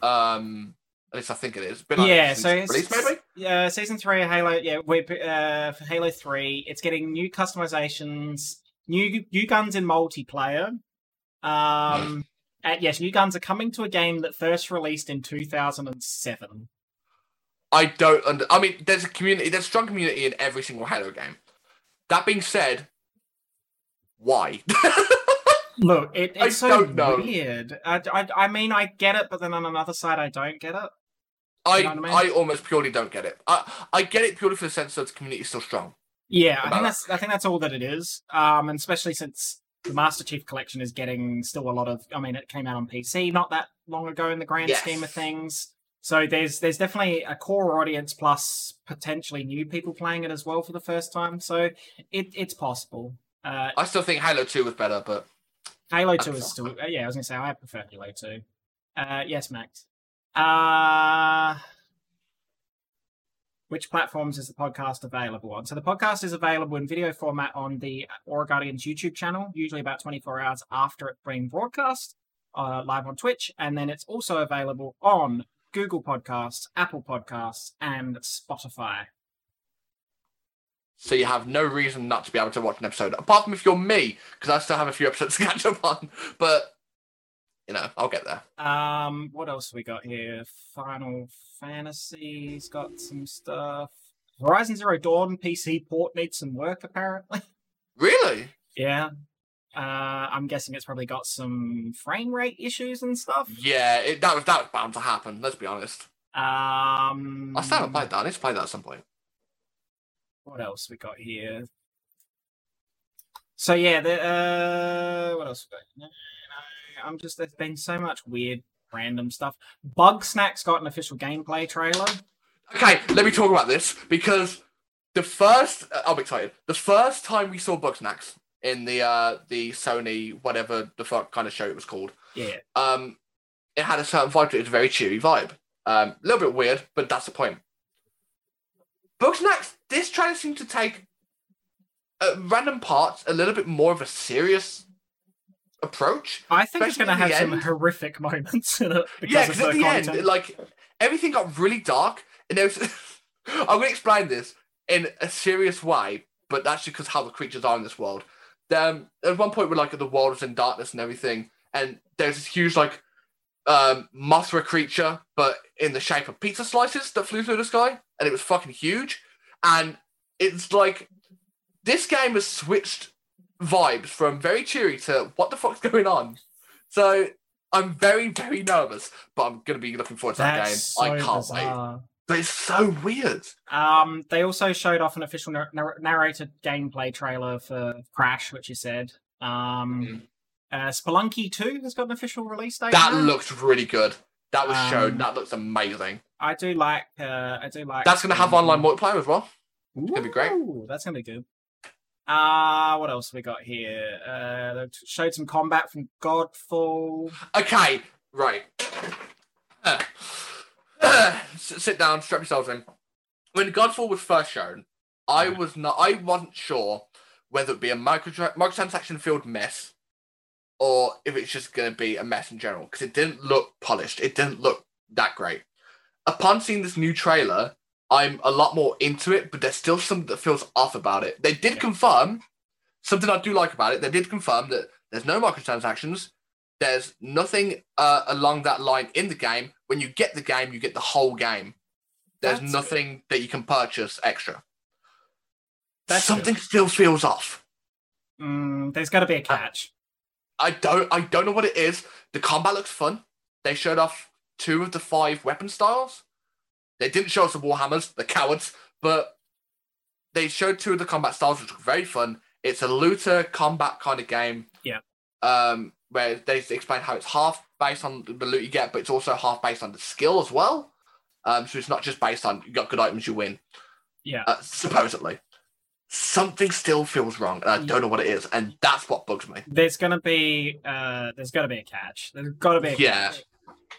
[SPEAKER 2] Um, at least I think it is. Been
[SPEAKER 1] yeah, so
[SPEAKER 2] release, maybe?
[SPEAKER 1] yeah, season three of Halo. Yeah, we're uh, for Halo Three. It's getting new customizations, new new guns in multiplayer. Um, and yes, new guns are coming to a game that first released in two thousand and seven.
[SPEAKER 2] I don't under. I mean, there's a community. There's a strong community in every single Halo game. That being said, why?
[SPEAKER 1] Look, it,
[SPEAKER 2] I
[SPEAKER 1] it's so
[SPEAKER 2] don't know.
[SPEAKER 1] weird. I, I, I mean, I get it, but then on another side, I don't get it.
[SPEAKER 2] I,
[SPEAKER 1] You know what I
[SPEAKER 2] I, almost purely don't get it. I, I get it purely for the sense that the community is still strong.
[SPEAKER 1] Yeah, I think that's I think that's all that it is. Um, and especially since the Master Chief Collection is getting still a lot of. I mean, it came out on PC not that long ago in the grand
[SPEAKER 2] Yes.
[SPEAKER 1] scheme of things. So there's there's definitely a core audience plus potentially new people playing it as well for the first time. So it it's possible. Uh,
[SPEAKER 2] I still think Halo 2 was better, but
[SPEAKER 1] Halo Two is still uh, yeah. I was gonna say I prefer Halo Two. Uh, yes, Max. Uh, which platforms is the podcast available on? So the podcast is available in video format on the Aura Guardians YouTube channel, usually about 24 hours after it's being broadcast, uh, live on Twitch, and then it's also available on Google Podcasts, Apple Podcasts, and Spotify.
[SPEAKER 2] so you have no reason not to be able to watch an episode, apart from if you're me, because I still have a few episodes to catch up on. But you know, I'll get there.
[SPEAKER 1] Um, what else we got here? Final Fantasy's got some stuff. Horizon Zero Dawn PC port needs some work apparently.
[SPEAKER 2] Really?
[SPEAKER 1] yeah. Uh, I'm guessing it's probably got some frame rate issues and stuff.
[SPEAKER 2] Yeah, it, that was that was bound to happen. Let's be honest.
[SPEAKER 1] Um,
[SPEAKER 2] I still haven't played that. I need to play that at some point.
[SPEAKER 1] What else we got here? So yeah, the uh, what else? We got? No, I'm just there's been so much weird random stuff. Bugsnax got an official gameplay trailer.
[SPEAKER 2] Okay, let me talk about this because the first uh, I'm excited. The first time we saw Bugsnax in the uh the Sony whatever the fuck kind of show it was called,
[SPEAKER 1] Yeah,
[SPEAKER 2] um, it had a certain vibe to it. It was a very cheery vibe. Um, a little bit weird, but that's the point. Bugsnax, this trailer seemed to take uh, random parts a little bit more of a serious approach.
[SPEAKER 1] I think it's going to have some horrific moments in it
[SPEAKER 2] yeah, because at the
[SPEAKER 1] content.
[SPEAKER 2] end, like everything got really dark, and there was. I'm going to explain this in a serious way, but that's just because how the creatures are in this world. Um, at one point, where like the world is in darkness and everything, and there's this huge like um, Mothra creature, but in the shape of pizza slices that flew through the sky, and it was fucking huge. And it's like this game has switched vibes from very cheery to what the fuck's going on. So I'm very, very nervous, but I'm gonna be looking forward to that
[SPEAKER 1] That's so
[SPEAKER 2] game. I can't wait. But it's so weird.
[SPEAKER 1] Um, they also showed off an official nar- nar- narrated gameplay trailer for Crash, which you said. Um, uh, Spelunky 2 has got an official release date.
[SPEAKER 2] That
[SPEAKER 1] now.
[SPEAKER 2] looks really good. That was shown.
[SPEAKER 1] Um,
[SPEAKER 2] That looks amazing.
[SPEAKER 1] I do like. Uh, I do like.
[SPEAKER 2] That's gonna have online multiplayer as well.
[SPEAKER 1] gonna
[SPEAKER 2] be great.
[SPEAKER 1] That's gonna be good. Uh, what else we got here? Uh, they showed some combat from Godfall.
[SPEAKER 2] Okay, right. Sit down, strap yourselves in. When Godfall was first shown, I mm. was not. I wasn't sure whether it'd be a micro microtransaction filled mess, or if it's just going to be a mess in general because it didn't look polished. It didn't look that great. Upon seeing this new trailer, I'm a lot more into it, but there's still something that feels off about it. They did
[SPEAKER 1] Yeah.
[SPEAKER 2] confirm something I do like about it. They did confirm that there's no microtransactions. There's nothing uh, along that line in the game. When you get the game, you get the whole game. There's
[SPEAKER 1] That's
[SPEAKER 2] nothing that you can purchase extra.
[SPEAKER 1] That's
[SPEAKER 2] Something still feels off.
[SPEAKER 1] Mm, there's got to be a catch.
[SPEAKER 2] I don't I don't know what it is. The combat looks fun. They showed off two of the five weapon styles. They didn't show us the Warhammers, the cowards, but they showed two of the combat styles, which were very fun. It's a looter combat kind of game.
[SPEAKER 1] Yeah.
[SPEAKER 2] Um, where they explain how it's half based on the loot you get, but it's also half based on the skill as well. Um, so it's not just based on you got good items, you win.
[SPEAKER 1] Yeah.
[SPEAKER 2] Uh, supposedly. Something still feels wrong, and I don't know what it is, and that's what bugs me.
[SPEAKER 1] There's gonna be uh there's gotta be a catch. There's gotta be a
[SPEAKER 2] Yeah.
[SPEAKER 1] catch.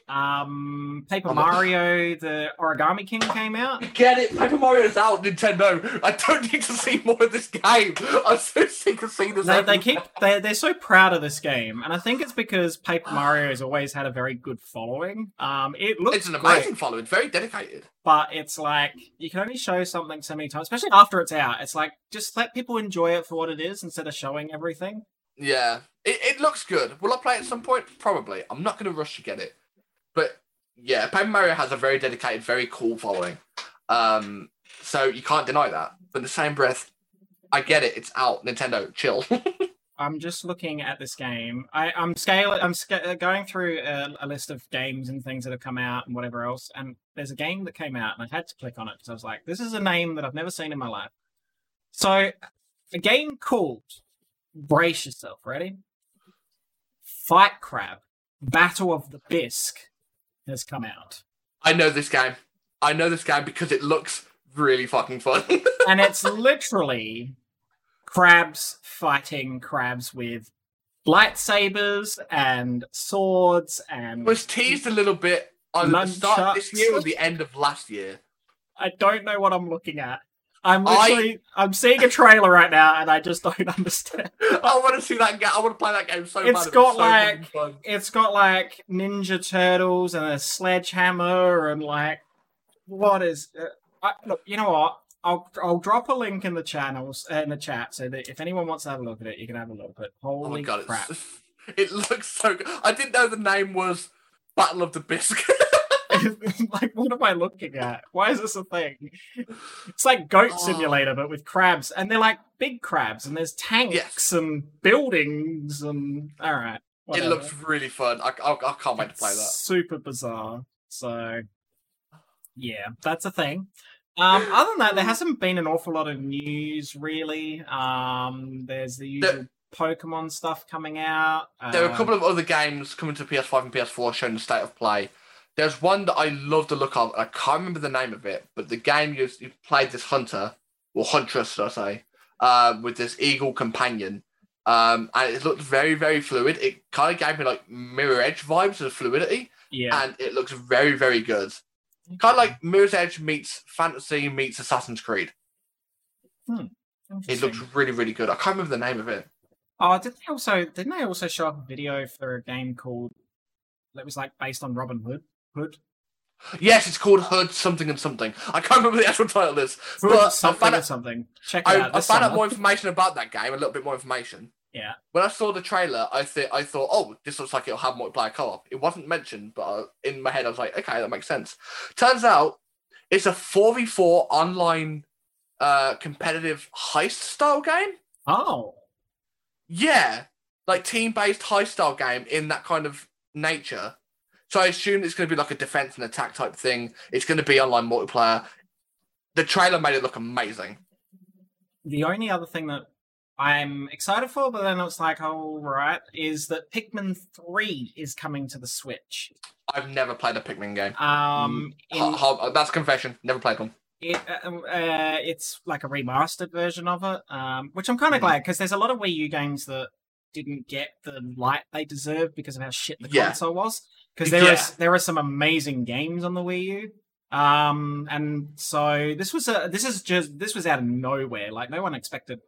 [SPEAKER 1] Um Paper Mario the Origami King came out.
[SPEAKER 2] Get it? Paper Mario's out, Nintendo. I don't need to see more of this game. I'm so sick of seeing this.
[SPEAKER 1] They, they keep they they're so proud of this game, and I think it's because Paper Mario has always had a very good following. Um, it looks
[SPEAKER 2] It's an
[SPEAKER 1] great,
[SPEAKER 2] amazing following. Very dedicated.
[SPEAKER 1] but it's like you can only show something so many times, especially after it's out. It's like just let people enjoy it for what it is instead of showing everything.
[SPEAKER 2] Yeah, it, it looks good. Will I play it at some point? Probably. I'm not going to rush to get it, but yeah, Paper Mario has a very dedicated, very cool following. Um, so you can't deny that. But in the same breath, I get it. It's out. Nintendo, chill.
[SPEAKER 1] I'm just looking at this game. I, I'm scaling. I'm going through a, a list of games and things that have come out and whatever else. And there's a game that came out, and I had to click on it because I was like, "This is a name that I've never seen in my life." So, a game called Brace yourself. Ready? Fight Crab, Battle of the Bisque has come out,
[SPEAKER 2] I know this game. I know this game because it looks really fucking fun.
[SPEAKER 1] and it's literally crabs fighting crabs with lightsabers and swords and
[SPEAKER 2] was teased a little bit on the start of this year or the end of last year.
[SPEAKER 1] I don't know what I'm looking at. I'm
[SPEAKER 2] I-
[SPEAKER 1] literally I'm seeing a trailer right now and I just don't understand.
[SPEAKER 2] I want to see that game. I want to play that game so
[SPEAKER 1] It's
[SPEAKER 2] bad.
[SPEAKER 1] got,
[SPEAKER 2] so
[SPEAKER 1] like-
[SPEAKER 2] fucking fun.
[SPEAKER 1] It's got like Ninja Turtles and a sledgehammer and like what is uh, I, look, you know what? I'll I'll drop a link in the channels uh, in the chat so that if anyone wants to have a look at it, you can have a look. But
[SPEAKER 2] Oh
[SPEAKER 1] holy
[SPEAKER 2] my god,
[SPEAKER 1] crap!
[SPEAKER 2] it looks so good. I didn't know the name was Battle of the
[SPEAKER 1] Like, what am I looking at? Why is this a thing? It's like Goat
[SPEAKER 2] Oh.
[SPEAKER 1] Simulator, but with crabs, and they're like big crabs, and there's tanks
[SPEAKER 2] Yes.
[SPEAKER 1] and buildings, and all right.
[SPEAKER 2] it looks really fun. I, I, I can't wait to play that.
[SPEAKER 1] Super bizarre. So, yeah, that's a thing. Um, other than that, there hasn't been an awful lot of news really. Um, there's the usual Pokemon stuff coming out.
[SPEAKER 2] There are a
[SPEAKER 1] Uh,
[SPEAKER 2] couple of other games coming to PS5 and PS4 showing the state of play. There's one that I love the look of. I can't remember the name of it, but the game you, you played this hunter, or huntress, should I say, uh, with this eagle companion. Um, and it looked very, very fluid. It kind of gave me like Mirror Edge vibes of fluidity,
[SPEAKER 1] Yeah.
[SPEAKER 2] and it looks very, very good. Kind of like Mirror's Edge meets fantasy meets Assassin's Creed. It
[SPEAKER 1] Interesting.
[SPEAKER 2] looks really, really good. I can't remember the name of it.
[SPEAKER 1] Oh, didn't they also didn't they also show up a video for a game called that was like based on Robin Hood? Hood?
[SPEAKER 2] Yes, it's called Hood something and something. I can't remember the actual title is.
[SPEAKER 1] Hood
[SPEAKER 2] But I
[SPEAKER 1] something
[SPEAKER 2] found out-
[SPEAKER 1] something. Check it
[SPEAKER 2] I,
[SPEAKER 1] out.
[SPEAKER 2] I
[SPEAKER 1] this
[SPEAKER 2] found out more information about that game, a little bit more information.
[SPEAKER 1] Yeah.
[SPEAKER 2] When I saw the trailer, I th- I thought, oh, this looks like it'll have multiplayer co-op. It wasn't mentioned, but uh, in my head, I was like, okay, that makes sense. Turns out, it's a four v four online uh, competitive heist style game.
[SPEAKER 1] Oh.
[SPEAKER 2] Yeah, like team based heist style game in that kind of nature. So I assume it's going to be like a defense and attack type thing. It's going to be online multiplayer. The trailer made it look amazing.
[SPEAKER 1] The only other thing that I'm excited for, but then it's like, all right, is that Pikmin 3 is coming to the Switch.
[SPEAKER 2] I've never played a Pikmin game.
[SPEAKER 1] Um, in,
[SPEAKER 2] Ha- ha- that's confession. Never played one.
[SPEAKER 1] it, uh, uh, it's like a remastered version of it, um, which I'm kind of
[SPEAKER 2] Mhm.
[SPEAKER 1] glad because there's a lot of Wii U games that didn't get the light they deserved because of how shit the
[SPEAKER 2] Yeah.
[SPEAKER 1] console was. Because there is
[SPEAKER 2] Yeah.
[SPEAKER 1] there are some amazing games on the Wii U, um, and so this was a this is just this was out of nowhere. Like no one expected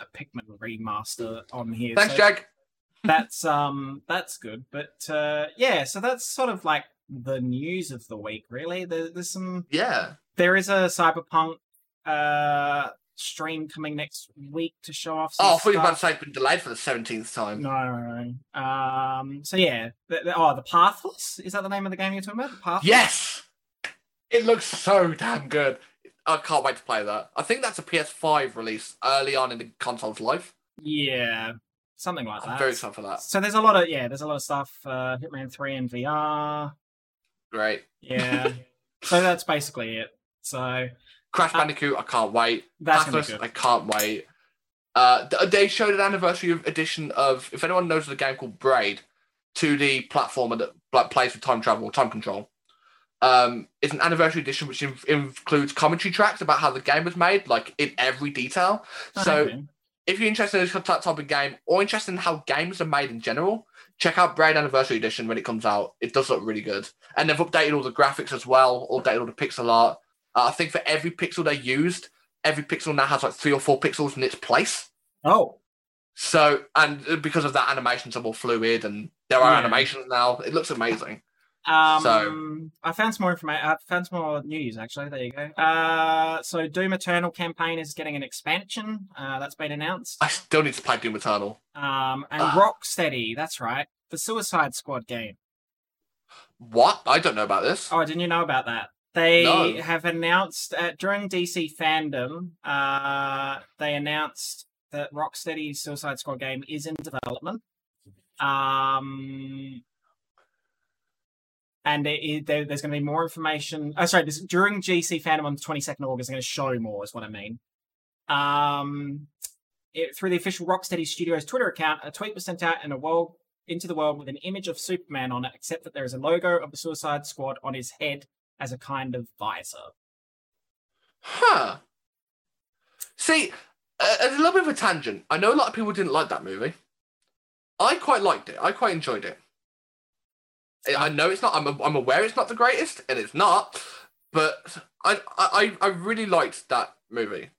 [SPEAKER 1] a Pikmin remaster on here.
[SPEAKER 2] Thanks,
[SPEAKER 1] so
[SPEAKER 2] Jag.
[SPEAKER 1] that's um that's good, but uh, yeah, so that's sort of like the news of the week. Really, there, there's some
[SPEAKER 2] Yeah.
[SPEAKER 1] there is a cyberpunk uh stream coming next week to show off some
[SPEAKER 2] Oh, I thought you were about to say it's been delayed for the seventeenth time.
[SPEAKER 1] no, no, no. Um. So yeah. The, the- oh, the Pathless is that the name of the game you're talking about? The Pathless.
[SPEAKER 2] Yes. It looks so damn good. I can't wait to play that. I think that's a PS5 release early on in the console's life.
[SPEAKER 1] Yeah. Something like
[SPEAKER 2] I'm
[SPEAKER 1] that.
[SPEAKER 2] very excited for that.
[SPEAKER 1] So there's a lot of yeah. There's a lot of stuff. Uh, Hitman Three in VR.
[SPEAKER 2] Great.
[SPEAKER 1] Yeah. so that's basically it. So
[SPEAKER 2] Crash
[SPEAKER 1] Uh,
[SPEAKER 2] Bandicoot, I can't wait.
[SPEAKER 1] that's gonna be good.
[SPEAKER 2] I can't wait. Uh, they showed an anniversary edition of, if anyone knows the game called Braid, 2D platformer that like, plays with time travel, time control. Um, it's an anniversary edition which in- includes commentary tracks about how the game was made, like in every detail. So
[SPEAKER 1] Okay.
[SPEAKER 2] if you're interested in this type of game or interested in how games are made in general, check out Braid Anniversary Edition when it comes out. It does look really good. And they've updated all the graphics as well, updated all the pixel art. Uh, I think for every pixel they used, every pixel now has like three or four pixels in its place.
[SPEAKER 1] oh.
[SPEAKER 2] So, and because of that, animations are more fluid and there are
[SPEAKER 1] Yeah.
[SPEAKER 2] animations now. It looks amazing.
[SPEAKER 1] Um,
[SPEAKER 2] So-
[SPEAKER 1] I found some more information. I found some more news actually. There you go. Uh, so Doom Eternal campaign is getting an expansion. Uh, that's been announced.
[SPEAKER 2] I still need to play Doom Eternal.
[SPEAKER 1] Um, and
[SPEAKER 2] Ah.
[SPEAKER 1] Rocksteady. That's right. The Suicide Squad game.
[SPEAKER 2] What? I don't know about this.
[SPEAKER 1] Oh, didn't you know about that? They
[SPEAKER 2] No.
[SPEAKER 1] have announced uh, during DC FanDome. Uh, they announced that Rocksteady's Suicide Squad game is in development. Um, and it, it- there, there's going to be more information. Oh, sorry, this, during DC FanDome on the 22nd of August, they're going to show more. Is what I mean. Um, it, through the official Rocksteady Studios Twitter account, a tweet was sent out in a world into the world with an image of Superman on it, except that there is a logo of the Suicide Squad on his head as a kind of visor.
[SPEAKER 2] Huh. See, uh, a little bit of a tangent. I know a lot of people didn't like that movie. I quite liked it. I quite enjoyed it. I- know it's not. I'm, I'm aware it's not the greatest, and it's not. But I I, I really liked that movie.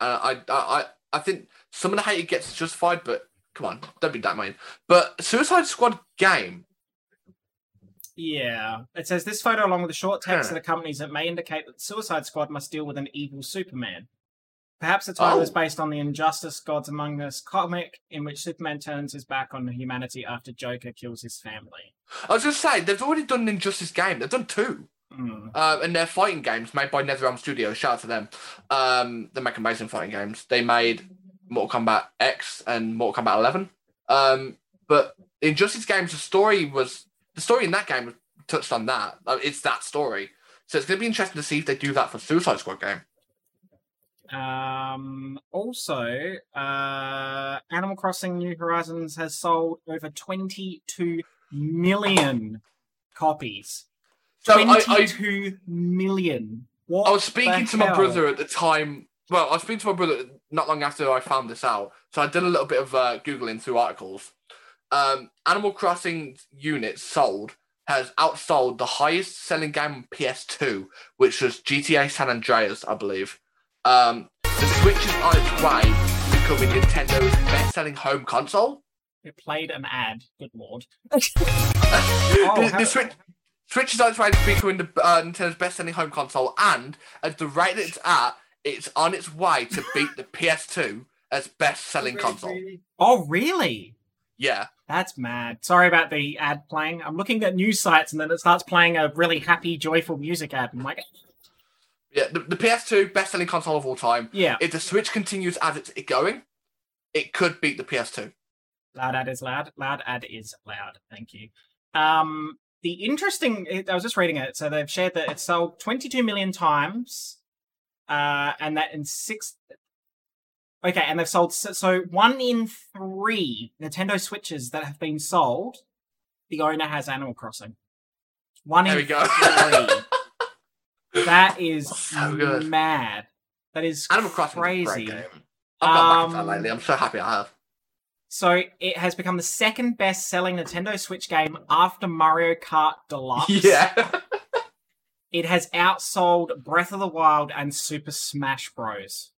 [SPEAKER 2] Uh, I, I I I think some of the hate it gets justified, but come on, don't be that mean. But Suicide Squad game.
[SPEAKER 1] Yeah. It says this photo, along with the short text
[SPEAKER 2] Huh.
[SPEAKER 1] that accompanies it, may indicate that Suicide Squad must deal with an evil Superman. Perhaps the title is
[SPEAKER 2] Oh.
[SPEAKER 1] based on the Injustice Gods Among Us comic, in which Superman turns his back on humanity after Joker kills his family.
[SPEAKER 2] I was just saying they've already done an Injustice game. They've done two.
[SPEAKER 1] Hmm.
[SPEAKER 2] Uh, and they're fighting games made by NetherRealm Studios. Shout out to them. Um, they make amazing fighting games. They made Mortal Kombat X and Mortal Kombat 11. Um, but the Injustice games, the story was the story in that game touched on that. It's that story. So it's going to be interesting to see if they do that for Suicide Squad game.
[SPEAKER 1] Um, also, uh, Animal Crossing New Horizons has sold over 22 million copies.
[SPEAKER 2] So I, I,
[SPEAKER 1] Twenty-two million. What
[SPEAKER 2] I was speaking to my
[SPEAKER 1] hell?
[SPEAKER 2] brother at the time. Well, I was speaking to my brother not long after I found this out. So I did a little bit of uh, googling through articles. Um, Animal Crossing units sold has outsold the highest selling game on PS2, which was GTA San Andreas, I believe. Um, the Switch is on its way to becoming Nintendo's best-selling home console.
[SPEAKER 1] It played an ad. Good lord.
[SPEAKER 2] the, the Switch, Switch is on its way to becoming the uh, Nintendo's best-selling home console, and at the rate that it's at, it's on its way to beat the PS2 as best-selling console.
[SPEAKER 1] Oh, really?
[SPEAKER 2] Yeah,
[SPEAKER 1] That's mad. Sorry about the ad playing. I'm looking at news sites and then it starts playing a really happy, joyful music ad. I'm like,
[SPEAKER 2] yeah. The, the PS2 best-selling console of all time.
[SPEAKER 1] yeah,
[SPEAKER 2] If the Switch continues as it's going, it could beat the PS2.
[SPEAKER 1] loud ad is loud. Loud ad is loud. Thank you. Um, the interesting. I was just reading it. So they've shared that it sold 22 million times, uh, and that in six. Okay, and they've sold so, so one in three Nintendo Switches that have been sold, the owner has Animal Crossing. One
[SPEAKER 2] There
[SPEAKER 1] in
[SPEAKER 2] we go.
[SPEAKER 1] three. That is
[SPEAKER 2] So good.
[SPEAKER 1] mad. That is
[SPEAKER 2] Animal Crossing is a
[SPEAKER 1] crazy.
[SPEAKER 2] game. I've got back into
[SPEAKER 1] Um,
[SPEAKER 2] lately. I'm so happy I have.
[SPEAKER 1] So it has become the second best-selling Nintendo Switch game after Mario Kart Deluxe.
[SPEAKER 2] Yeah.
[SPEAKER 1] It has outsold Breath of the Wild and Super Smash Bros.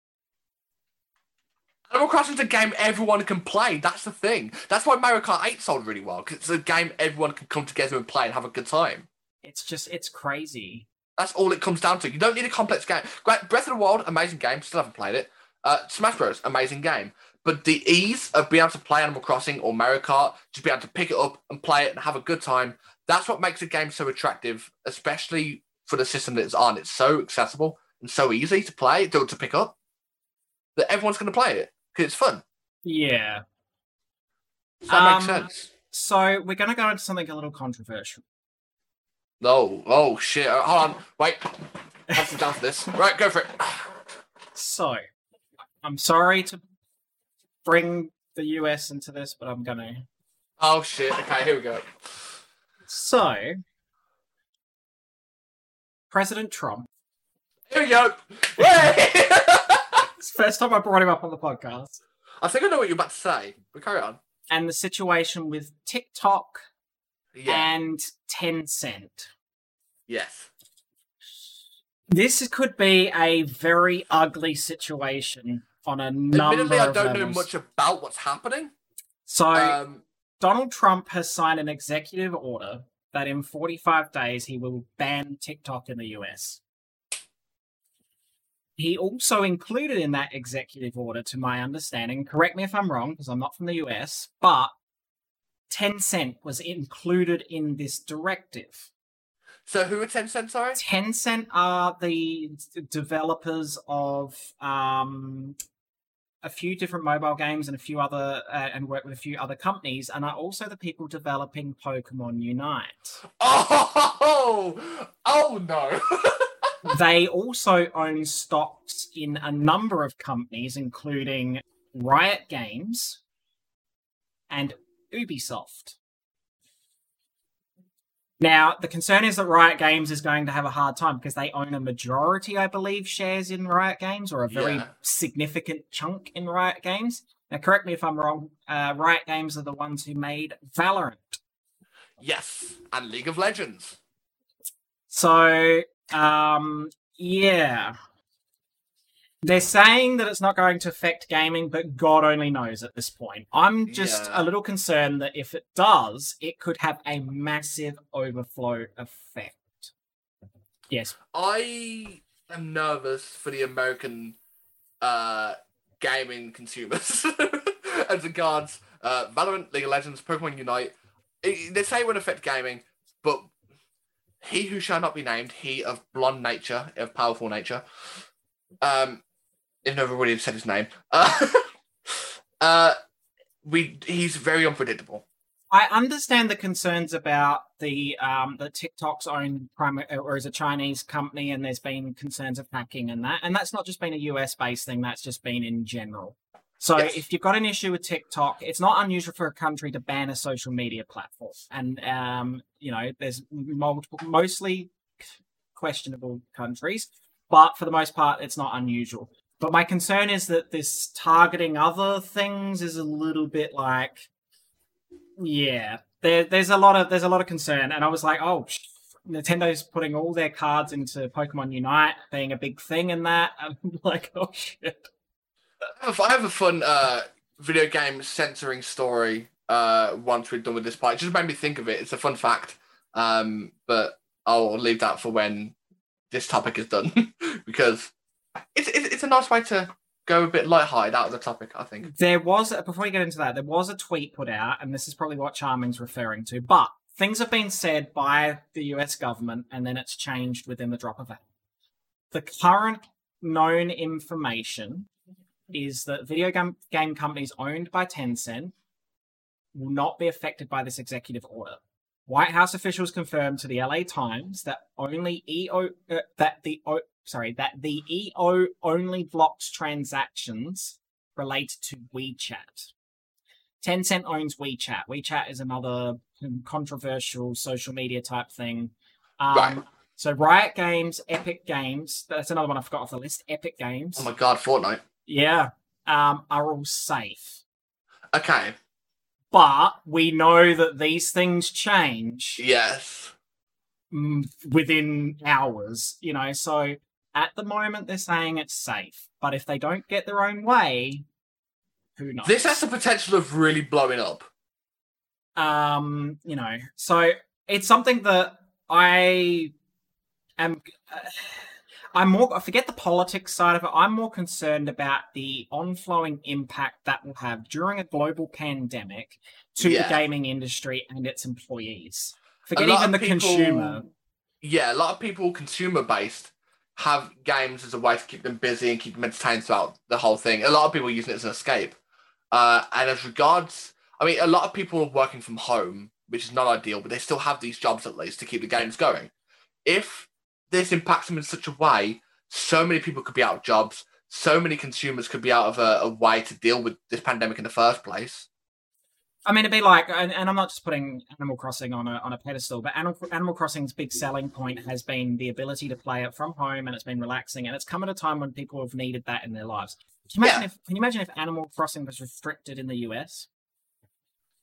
[SPEAKER 2] Animal Crossing's a game everyone can play. That's the thing. That's why Mario Kart 8 sold really well, because it's a game everyone can come together and play and have a good time.
[SPEAKER 1] It's just it's crazy.
[SPEAKER 2] That's all it comes down to. You don't need a complex game. Breath of the Wild, amazing game. Still haven't played it. Uh, Smash Bros, amazing game. But the ease of being able to play Animal Crossing or Mario Kart, just be able to pick it up and play it and have a good time, that's what makes a game so attractive, especially for the system that it's on. It's so accessible and so easy to play, to, to pick up, that everyone's going to play it because it's fun.
[SPEAKER 1] Yeah.
[SPEAKER 2] Does that makes
[SPEAKER 1] Um,
[SPEAKER 2] sense?
[SPEAKER 1] So we're going to go into something a little controversial.
[SPEAKER 2] No. Oh, shit. Uh, Hold on. Wait. Have some down for this. Right, go for it.
[SPEAKER 1] So I'm sorry to bring the US into this, but I'm going to.
[SPEAKER 2] Oh, shit. Okay, here we go.
[SPEAKER 1] So President Trump.
[SPEAKER 2] Here we go.
[SPEAKER 1] It's the first time I brought him up on the podcast.
[SPEAKER 2] I think I know what you're about to say, but carry on.
[SPEAKER 1] And the situation with TikTok
[SPEAKER 2] Yeah.
[SPEAKER 1] and Tencent.
[SPEAKER 2] yes.
[SPEAKER 1] This could be a very ugly situation on a number
[SPEAKER 2] Admittedly, I don't know much about what's happening.
[SPEAKER 1] So
[SPEAKER 2] Um,
[SPEAKER 1] Donald Trump has signed an executive order that in 45 days he will ban TikTok in the US. He also included in that executive order, to my understanding, correct me if I'm wrong because I'm not from the US, but Tencent was included in this directive.
[SPEAKER 2] so who are Tencent, sorry?
[SPEAKER 1] Tencent are the developers of um, a few different mobile games and a few other, uh, and work with a few other companies, and are also the people developing Pokemon Unite.
[SPEAKER 2] Oh, oh no.
[SPEAKER 1] they also own stocks in a number of companies, including Riot Games and Ubisoft. Now, the concern is that Riot Games is going to have a hard time because they own a majority, I believe, shares in Riot Games or a very
[SPEAKER 2] Yeah.
[SPEAKER 1] significant chunk in Riot Games. Now, correct me if I'm wrong, uh, Riot Games are the ones who made Valorant.
[SPEAKER 2] yes, and League of Legends.
[SPEAKER 1] So, um, yeah. They're saying that it's not going to affect gaming, but God only knows at this point. I'm just
[SPEAKER 2] Yeah.
[SPEAKER 1] a little concerned that if it does, it could have a massive overflow effect. Yes.
[SPEAKER 2] I am nervous for the American uh, gaming consumers as regards uh, Valorant, League of Legends, Pokemon Unite. It- they say it won't affect gaming, but he who shall not be named, he of blonde nature, of powerful nature, um, if never really said his name, uh, uh, we he's very unpredictable.
[SPEAKER 1] I understand the concerns about the um the TikTok's own primary or is a Chinese company, and there's been concerns of hacking and that, and that's not just been a US based thing. That's just been in general. So
[SPEAKER 2] Yes.
[SPEAKER 1] if you've got an issue with TikTok, it's not unusual for a country to ban a social media platform, and um you know there's multiple, mostly questionable countries, but for the most part, it's not unusual. But my concern is that this targeting other things is a little bit like, yeah, there, there's a lot of there's a lot of concern, and I was like, oh, sh- Nintendo's putting all their cards into Pokemon Unite, being a big thing in that. I'm like, oh shit.
[SPEAKER 2] I have- I have a fun uh, video game censoring story. Uh, once we're done with this part, it just made me think of it. It's a fun fact, um, but I'll leave that for when this topic is done because it's, it's it's a nice way to go a bit lighthearted out of the topic. I think.
[SPEAKER 1] There was before we get into that, there was a tweet put out, and this is probably what Charming's referring to. But things have been said by the U.S. government, and then it's changed within the drop of a. The current known information is that video game game companies owned by Tencent will not be affected by this executive order. White House officials confirmed to the LA Times that only EO uh, that the o, sorry that the EO only blocks transactions related to WeChat. Tencent owns WeChat. WeChat is another controversial social media type thing. Um,
[SPEAKER 2] Right.
[SPEAKER 1] So Riot Games, Epic Games, that's another one I forgot off the list. Epic Games,
[SPEAKER 2] Oh my god, Fortnite.
[SPEAKER 1] Yeah, um, are all safe.
[SPEAKER 2] Okay.
[SPEAKER 1] But we know that these things change
[SPEAKER 2] Yes.
[SPEAKER 1] within hours, you know. So at the moment, they're saying it's safe, but if they don't get their own way, who knows?
[SPEAKER 2] This has the potential of really blowing up.
[SPEAKER 1] um, you know, so it's something that I am. Uh, I'm more. I forget the politics side of it. I'm more concerned about the onflowing impact that will have during a global pandemic to
[SPEAKER 2] Yeah.
[SPEAKER 1] the gaming industry and its employees. Forget even the
[SPEAKER 2] people-
[SPEAKER 1] consumer.
[SPEAKER 2] Yeah, a lot of people consumer based have games as a way to keep them busy and keep them entertained throughout the whole thing. A lot of people using it as an escape. Uh, and as regards, I mean, a lot of people are working from home, which is not ideal, but they still have these jobs at least to keep the games going. If this impacts them in such a way, so many people could be out of jobs. So many consumers could be out of a, a way to deal with this pandemic in the first place.
[SPEAKER 1] I mean, it'd be like, and, and I'm not just putting Animal Crossing on a on a pedestal, but Animal, Animal Crossing's big selling point has been the ability to play it from home, and it's been relaxing, and it's come at a time when people have needed that in their lives. Can you imagine
[SPEAKER 2] Yeah.
[SPEAKER 1] if Can you imagine if Animal Crossing was restricted in the US?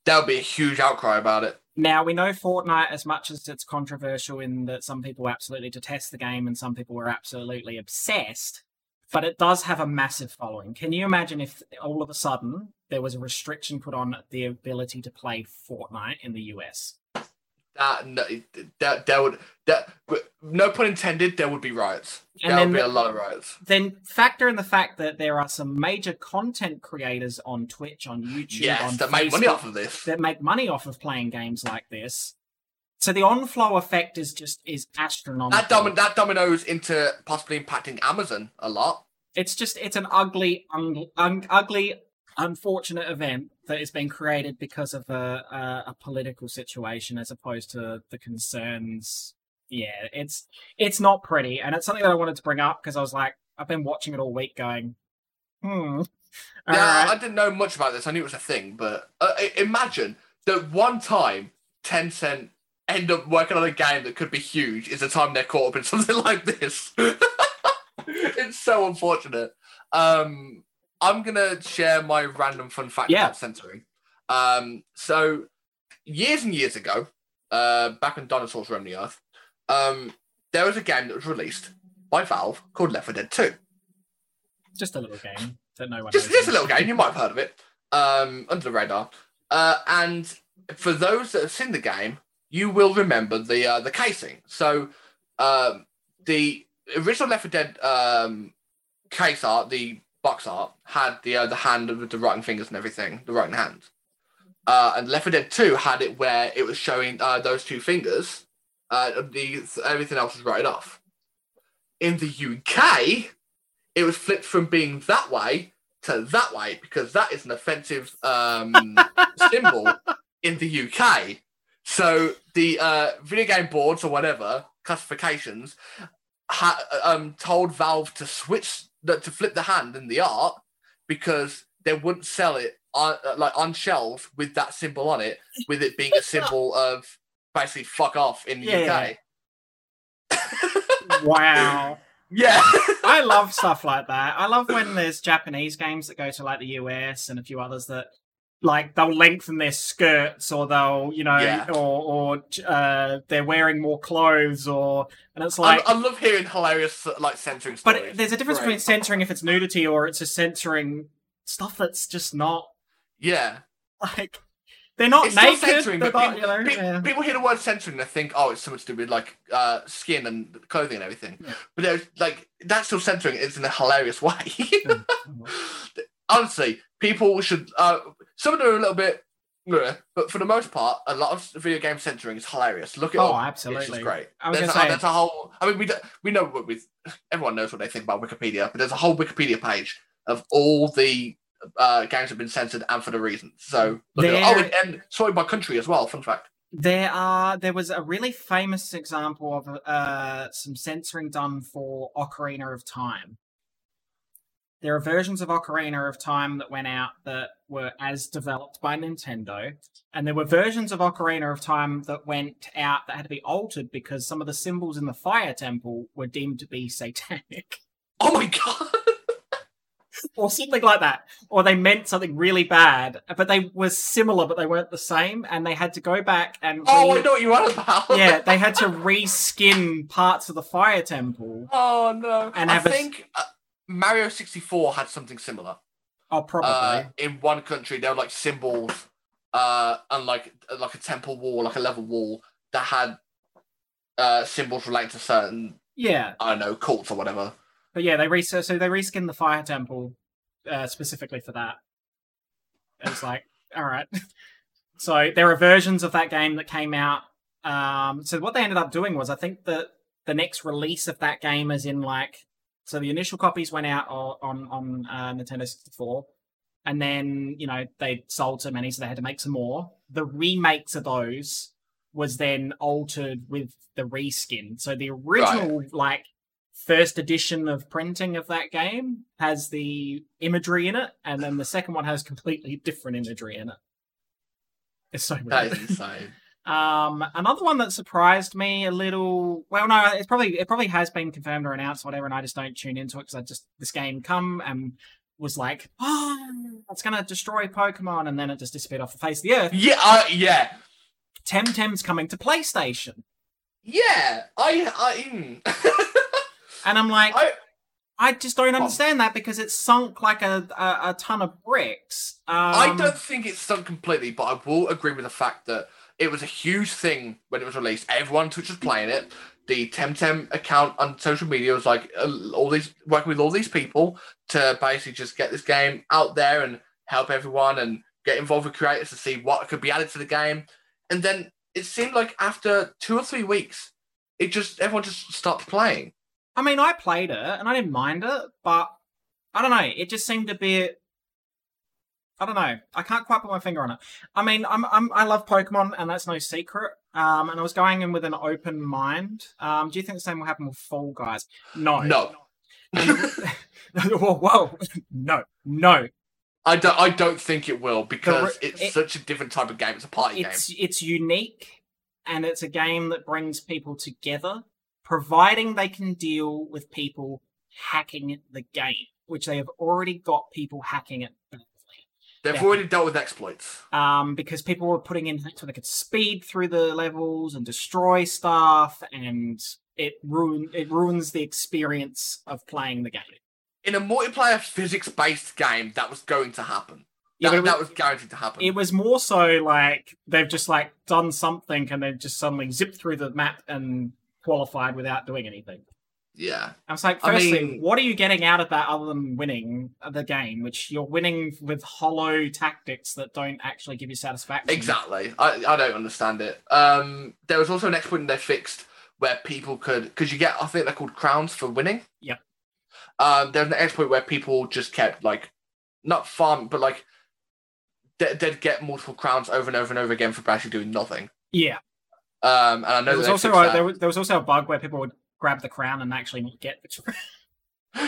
[SPEAKER 2] There would be a huge outcry about it.
[SPEAKER 1] Now we know Fortnite as much as it's controversial in that some people absolutely detest the game and some people are absolutely obsessed, but it does have a massive following. Can you imagine if all of a sudden there was a restriction put on the ability to play Fortnite in the US?
[SPEAKER 2] That, no, that, there would, that, no pun intended, there would be riots.
[SPEAKER 1] And
[SPEAKER 2] there
[SPEAKER 1] then
[SPEAKER 2] would be a lot of riots.
[SPEAKER 1] Then factor in the fact that there are some major content creators on Twitch, on YouTube,
[SPEAKER 2] Yes,
[SPEAKER 1] on
[SPEAKER 2] that make money off of this.
[SPEAKER 1] that make money off of playing games like this. So the on-flow effect is just is astronomical.
[SPEAKER 2] That, that dominoes into possibly impacting Amazon a lot.
[SPEAKER 1] it's just it's an ugly un- un- ugly unfortunate event that has been created because of a, a a political situation as opposed to the concerns yeah it's it's not pretty and it's something that i wanted to bring up because i was like i've been watching it all week going hmm
[SPEAKER 2] Yeah. I didn't know much about this. I knew it was a thing, but uh, imagine that one time Tencent end up working on a game that could be huge is the time they're caught up in something like this. it's so unfortunate. Um, I'm gonna share my random fun fact
[SPEAKER 1] Yeah.
[SPEAKER 2] about censoring. Um, so years and years ago, uh, back when dinosaurs roamed the earth, um, there was a game that was released by Valve called Left 4 Dead 2
[SPEAKER 1] just a little game that no one
[SPEAKER 2] just, just a little game. You might have heard of it. Um, under the radar. Uh, and for those that have seen the game, you will remember the uh, the casing. So um, the original Left 4 Dead um, case art, the box art, had the uh, the hand with the writing fingers and everything, the writing hand. Uh, and Left 4 Dead 2 had it where it was showing uh, those two fingers. Uh, the everything else was written off. In the UK, it was flipped from being that way to that way because that is an offensive um, symbol in the UK. So the uh, video game boards or whatever classifications ha- um, told Valve to switch to flip the hand in the art because they wouldn't sell it on uh, like on shelves with that symbol on it, with it being a symbol of basically fuck off in the
[SPEAKER 1] Yeah,
[SPEAKER 2] UK.
[SPEAKER 1] Wow.
[SPEAKER 2] Yeah.
[SPEAKER 1] I love stuff like that. I love when there's Japanese games that go to like the US and a few others that like they'll lengthen their skirts or they'll you know
[SPEAKER 2] Yeah.
[SPEAKER 1] or or uh, they're wearing more clothes or and it's like
[SPEAKER 2] I love hearing hilarious like censoring
[SPEAKER 1] but there's a difference
[SPEAKER 2] Great.
[SPEAKER 1] between censoring if it's nudity or it's just censoring stuff that's just not
[SPEAKER 2] yeah.
[SPEAKER 1] like they're not
[SPEAKER 2] It's not
[SPEAKER 1] naked
[SPEAKER 2] censoring, but people,
[SPEAKER 1] you know, yeah.
[SPEAKER 2] people hear the word censoring and they think, oh, it's something to do with like uh, skin and clothing and everything.
[SPEAKER 1] Yeah.
[SPEAKER 2] But there's like that's still censoring. It's in a hilarious way. Honestly, people should. Uh, some of them are a little bit, but for the most part, a lot of video game censoring is hilarious. Look at
[SPEAKER 1] Oh,
[SPEAKER 2] It's
[SPEAKER 1] absolutely.
[SPEAKER 2] just great.
[SPEAKER 1] I
[SPEAKER 2] there's, a,
[SPEAKER 1] say-
[SPEAKER 2] there's a whole. I mean, we do, we know what with everyone knows what they think about Wikipedia, but there's a whole Wikipedia page of all the uh, games that have been censored and for the reasons. So look at it. oh, and, and sorry by country as well. Fun fact.
[SPEAKER 1] There are there was a really famous example of uh, some censoring done for Ocarina of Time. There are versions of Ocarina of Time that went out that were as developed by Nintendo, and there were versions of Ocarina of Time that went out that had to be altered because some of the symbols in the Fire Temple were deemed to be satanic.
[SPEAKER 2] Oh my god.
[SPEAKER 1] or something like that. Or they meant something really bad, but they were similar, but they weren't the same, and they had to go back and
[SPEAKER 2] Oh, I know what you're on about.
[SPEAKER 1] yeah, they had to reskin parts of the fire temple.
[SPEAKER 2] Oh no.
[SPEAKER 1] And
[SPEAKER 2] I
[SPEAKER 1] have a
[SPEAKER 2] think uh, Mario 64 had something similar.
[SPEAKER 1] Oh, probably.
[SPEAKER 2] Uh, in one country, there were like symbols, uh, and like like a temple wall, like a level wall that had uh symbols relating to certain
[SPEAKER 1] yeah,
[SPEAKER 2] I don't know cults or whatever.
[SPEAKER 1] but yeah, they re- so they reskinned the fire temple uh, specifically for that. It's like, all right. so there are versions of that game that came out. Um, so what they ended up doing was, I think that the next release of that game is in like, so the initial copies went out on on uh, Nintendo 64, and then you know they sold so many, so they had to make some more. The remakes of those was then altered with the reskin. So the original like first edition of printing of that game has the imagery in it, and then the second one has completely different imagery in it. It's so
[SPEAKER 2] That
[SPEAKER 1] weird.
[SPEAKER 2] is insane.
[SPEAKER 1] Um, another one that surprised me a little. Well, no, it's probably it probably has been confirmed or announced, or whatever, and I just don't tune into it because I just this game come and was like, oh, it's gonna destroy Pokemon, and then it just disappeared off the face of the earth.
[SPEAKER 2] yeah, uh, yeah,
[SPEAKER 1] Temtem's coming to PlayStation,
[SPEAKER 2] yeah. I, I, mm.
[SPEAKER 1] and I'm like,
[SPEAKER 2] I,
[SPEAKER 1] I just don't understand that because it's sunk like a a, a ton of bricks. Um,
[SPEAKER 2] I don't think it's sunk completely, but I will agree with the fact that it was a huge thing when it was released. Everyone was playing it. The Temtem account on social media was like uh, all these working with all these people to basically just get this game out there and help everyone and get involved with creators to see what could be added to the game. And then it seemed like after two or three weeks, it just everyone just stopped playing.
[SPEAKER 1] I mean, I played it and I didn't mind it, but I don't know. It just seemed a bit. I don't know. I can't quite put my finger on it. I mean, I'm, I'm I love Pokemon, and that's no secret. Um, and I was going in with an open mind. Um, do you think the same will happen with Fall Guys? No.
[SPEAKER 2] No.
[SPEAKER 1] whoa, whoa, no, no.
[SPEAKER 2] I don't. I don't think it will because
[SPEAKER 1] re-
[SPEAKER 2] it's
[SPEAKER 1] it-
[SPEAKER 2] such a different type of game. It's a party game.
[SPEAKER 1] it's it's unique and it's a game that brings people together providing they can deal with people hacking the game which they have already got people hacking it.
[SPEAKER 2] They've
[SPEAKER 1] Yeah.
[SPEAKER 2] already dealt with exploits.
[SPEAKER 1] um because people were putting in hacks so they could speed through the levels and destroy stuff and it ruin it ruins the experience of playing the game
[SPEAKER 2] In a multiplayer physics-based game, that was going to happen.
[SPEAKER 1] Yeah,
[SPEAKER 2] that,
[SPEAKER 1] was-
[SPEAKER 2] that was guaranteed to happen.
[SPEAKER 1] It was more so like they've just like done something and they've just suddenly zipped through the map and qualified without doing anything.
[SPEAKER 2] Yeah.
[SPEAKER 1] I was like,
[SPEAKER 2] I
[SPEAKER 1] firstly,
[SPEAKER 2] mean-
[SPEAKER 1] what are you getting out of that other than winning the game, which you're winning with hollow tactics that don't actually give you satisfaction?
[SPEAKER 2] Exactly. I, I don't understand it. Um, there was also an exploit they fixed where people could because you get I think they're called crowns for winning.
[SPEAKER 1] Yep.
[SPEAKER 2] Um, there was an exploit where people just kept like not farm but like they- they'd get multiple crowns over and over and over again for actually doing nothing.
[SPEAKER 1] Yeah.
[SPEAKER 2] Um, and I know
[SPEAKER 1] There was also a, there, was, there was also a bug where people would grab the crown and actually not get the crown.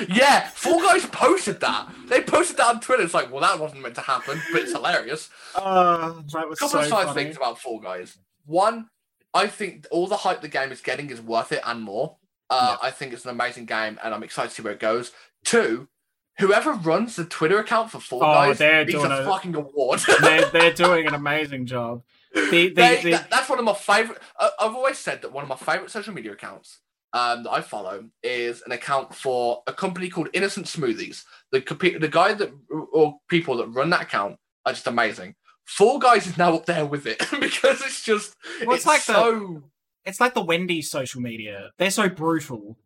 [SPEAKER 2] Yeah, Fall Guys posted that. They posted that on Twitter. It's like, well, that wasn't meant to happen, but it's hilarious.
[SPEAKER 1] Uh, that was
[SPEAKER 2] couple
[SPEAKER 1] so
[SPEAKER 2] of side
[SPEAKER 1] funny.
[SPEAKER 2] things about Fall Guys. One, I think all the hype the game is getting is worth it and more. Uh, I think it's an amazing game, and I'm excited to see where it goes. Two, whoever runs the Twitter account for Fall
[SPEAKER 1] Oh,
[SPEAKER 2] Guys
[SPEAKER 1] they're
[SPEAKER 2] needs
[SPEAKER 1] doing
[SPEAKER 2] a
[SPEAKER 1] a-
[SPEAKER 2] fucking award.
[SPEAKER 1] they're, they're doing an amazing job. The, the,
[SPEAKER 2] They-
[SPEAKER 1] the,
[SPEAKER 2] that- that's one of my favorite. Uh, I've always said that one of my favorite social media accounts um, that I follow is an account for a company called Innocent Smoothies. The the guy that or people that run that account are just amazing. Four Guys is now up there with it because it's just
[SPEAKER 1] Well, it's
[SPEAKER 2] it's,
[SPEAKER 1] like the-
[SPEAKER 2] so
[SPEAKER 1] it's like the Wendy's social media. They're so brutal.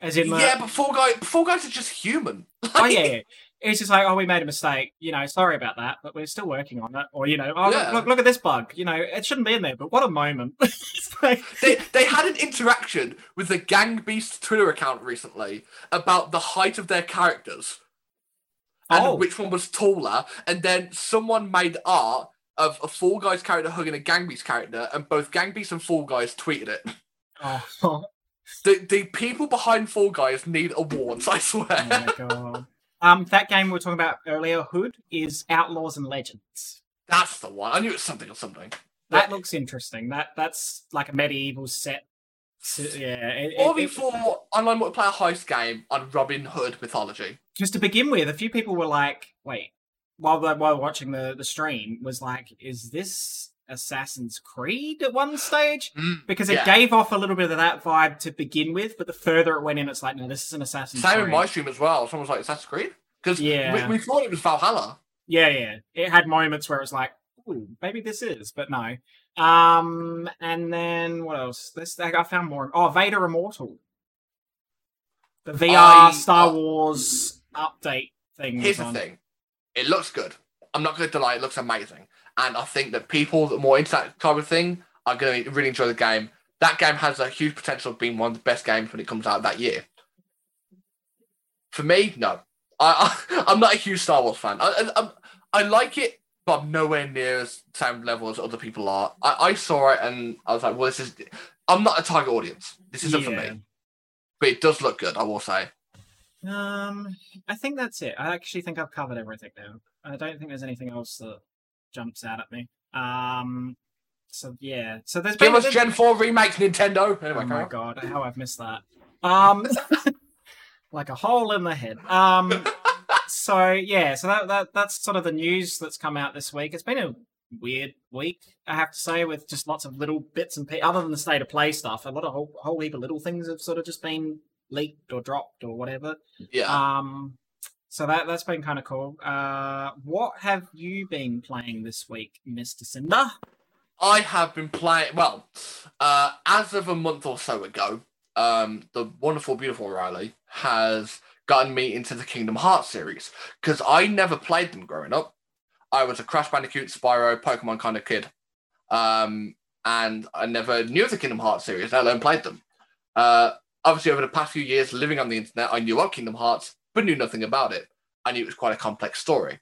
[SPEAKER 1] As in, the,
[SPEAKER 2] yeah, but Four Guys Fall Guys are just human.
[SPEAKER 1] oh yeah, yeah. It's just like, oh, we made a mistake. You know, sorry about that, but we're still working on it. Or you know, oh,
[SPEAKER 2] Yeah.
[SPEAKER 1] look, look, look at this bug. You know, it shouldn't be in there, but what a moment. like,
[SPEAKER 2] they they had an interaction with the Gang Beast Twitter account recently about the height of their characters. and
[SPEAKER 1] Oh.
[SPEAKER 2] which one was taller. And then someone made art of a Fall Guys character hugging a Gang Beast character, and both Gang Beast and Fall Guys tweeted it.
[SPEAKER 1] oh, oh
[SPEAKER 2] The the people behind Fall Guys need awards, I swear.
[SPEAKER 1] Oh my god. Um, that game we were talking about earlier, Hood, is Outlaws and Legends.
[SPEAKER 2] That's the one. I knew it was something or something.
[SPEAKER 1] That looks interesting. That that's like a medieval set. to- yeah, it,
[SPEAKER 2] Or
[SPEAKER 1] it, it,
[SPEAKER 2] before online multiplayer heist game on Robin Hood mythology.
[SPEAKER 1] Just to begin with, a few people were like, "Wait," while while watching the the stream, was like, "Is this Assassin's Creed?" At one stage, because it
[SPEAKER 2] yeah.
[SPEAKER 1] gave off a little bit of that vibe to begin with, but the further it went in, it's like, "No, this is an Assassin's Creed.
[SPEAKER 2] Same
[SPEAKER 1] Creed."
[SPEAKER 2] in my stream as well. Someone was like, Assassin's Creed? Because
[SPEAKER 1] Yeah.
[SPEAKER 2] we, we thought it was Valhalla.
[SPEAKER 1] Yeah, yeah. It had moments where it was like, Ooh, maybe this is, but no. Um, and then what else? This I found more. Oh, Vader Immortal, the VR
[SPEAKER 2] I-
[SPEAKER 1] Star
[SPEAKER 2] uh,
[SPEAKER 1] Wars update thing.
[SPEAKER 2] Here's the
[SPEAKER 1] on.
[SPEAKER 2] thing. It looks good. I'm not going to lie; it looks amazing. And I think that people that are more into that type of thing are going to really enjoy the game. That game has a huge potential of being one of the best games when it comes out that year. For me, no. I, I I'm not a huge Star Wars fan. I, I I'm, like it, but I'm nowhere near as same level as other people are. I, I saw it and I was like, well, this is. I'm not a target audience. This isn't for me. But it does look good. I will say.
[SPEAKER 1] Um, I think that's it. I actually think I've covered everything now. I don't think there's anything else that jumps out at me. Um, so yeah. So there's
[SPEAKER 2] Give
[SPEAKER 1] been
[SPEAKER 2] us
[SPEAKER 1] there's-
[SPEAKER 2] Gen 4 remakes Nintendo. Anyway,
[SPEAKER 1] oh my
[SPEAKER 2] on.
[SPEAKER 1] god, how I've missed that. Um, like a hole in the head. Um, so yeah, so that, that that's sort of the news that's come out this week. It's been a weird week, I have to say, with just lots of little bits and pieces. Other than the state of play stuff, a lot of whole, whole heap of little things have sort of just been leaked or dropped or whatever.
[SPEAKER 2] Yeah.
[SPEAKER 1] Um, so that that's been kind of cool. Uh, what have you been playing this week, Mister Cinder?
[SPEAKER 2] I have been playing. Well, uh, as of a month or so ago, um, the wonderful, beautiful Riley has gotten me into the Kingdom Hearts series because I never played them growing up. I was a Crash Bandicoot, Spyro, Pokemon kind of kid, um, and I never knew of the Kingdom Hearts series. Let alone played them. Uh, obviously, over the past few years living on the internet, I knew of Kingdom Hearts, but knew nothing about it. I knew it was quite a complex story.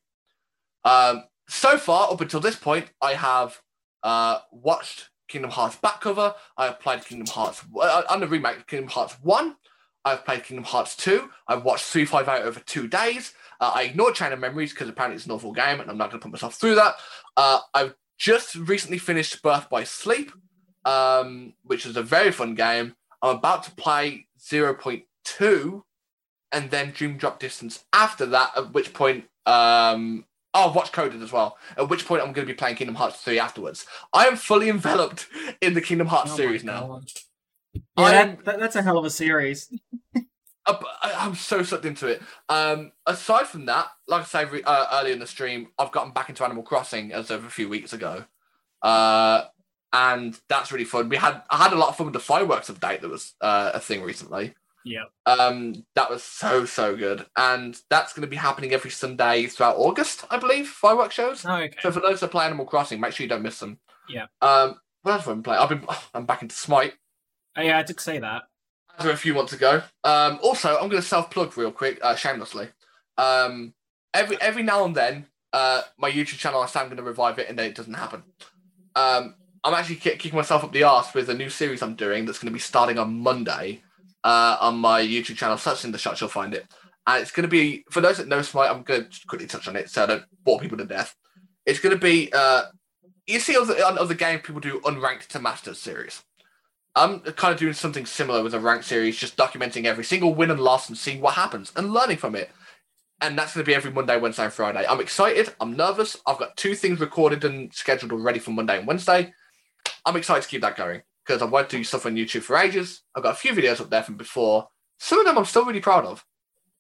[SPEAKER 2] Um, so far, up until this point, I have uh, watched Kingdom Hearts back cover. I have played Kingdom Hearts uh, the remake Kingdom Hearts 1. I've played Kingdom Hearts 2. I've watched 3 5 out over two days. Uh, I ignored Chain of Memories because apparently it's an awful game and I'm not going to put myself through that. Uh, I've just recently finished Birth by Sleep, um, which is a very fun game. I'm about to play 0.2 and then Dream Drop Distance after that, at which point um, Oh, I've watched Coded as well. At which point I'm going to be playing Kingdom Hearts 3 afterwards. I am fully enveloped in the Kingdom Hearts
[SPEAKER 1] Oh
[SPEAKER 2] series now.
[SPEAKER 1] Yeah,
[SPEAKER 2] am-
[SPEAKER 1] that, that's a hell of a series.
[SPEAKER 2] I- I'm so sucked into it. Um, aside from that, like I said uh, earlier in the stream, I've gotten back into Animal Crossing as of a few weeks ago, uh, and that's really fun. We had I had a lot of fun with the fireworks update that was uh, a thing recently.
[SPEAKER 1] Yep.
[SPEAKER 2] Um, that was so so good, and that's going to be happening every Sunday throughout August, I believe. Fireworks shows.
[SPEAKER 1] Okay.
[SPEAKER 2] So for those that play Animal Crossing, make sure you don't miss them.
[SPEAKER 1] Yeah.
[SPEAKER 2] Um, what else have I been playing? I've been I'm back into Smite
[SPEAKER 1] Oh, yeah, I did say that.
[SPEAKER 2] as a few months ago. Um, also, I'm going to self plug real quick, uh, shamelessly. Um, every every now and then, uh, my YouTube channel, I say I'm going to revive it, and then it doesn't happen. Um, I'm actually kick- kicking myself up the arse with a new series I'm doing that's going to be starting on Monday uh, on my YouTube channel. Search in the shot, you'll find it. And it's going to be, for those that know Smite, I'm going to quickly touch on it so I don't bore people to death. It's going to be, uh, you see on other games, people do unranked to masters series. I'm kind of doing something similar with a ranked series, just documenting every single win and loss and seeing what happens and learning from it. And that's going to be every Monday, Wednesday, and Friday. I'm excited. I'm nervous. I've got two things recorded and scheduled already for Monday and Wednesday. I'm excited to keep that going because I've to do stuff on YouTube for ages. I've got a few videos up there from before. Some of them I'm still really proud of.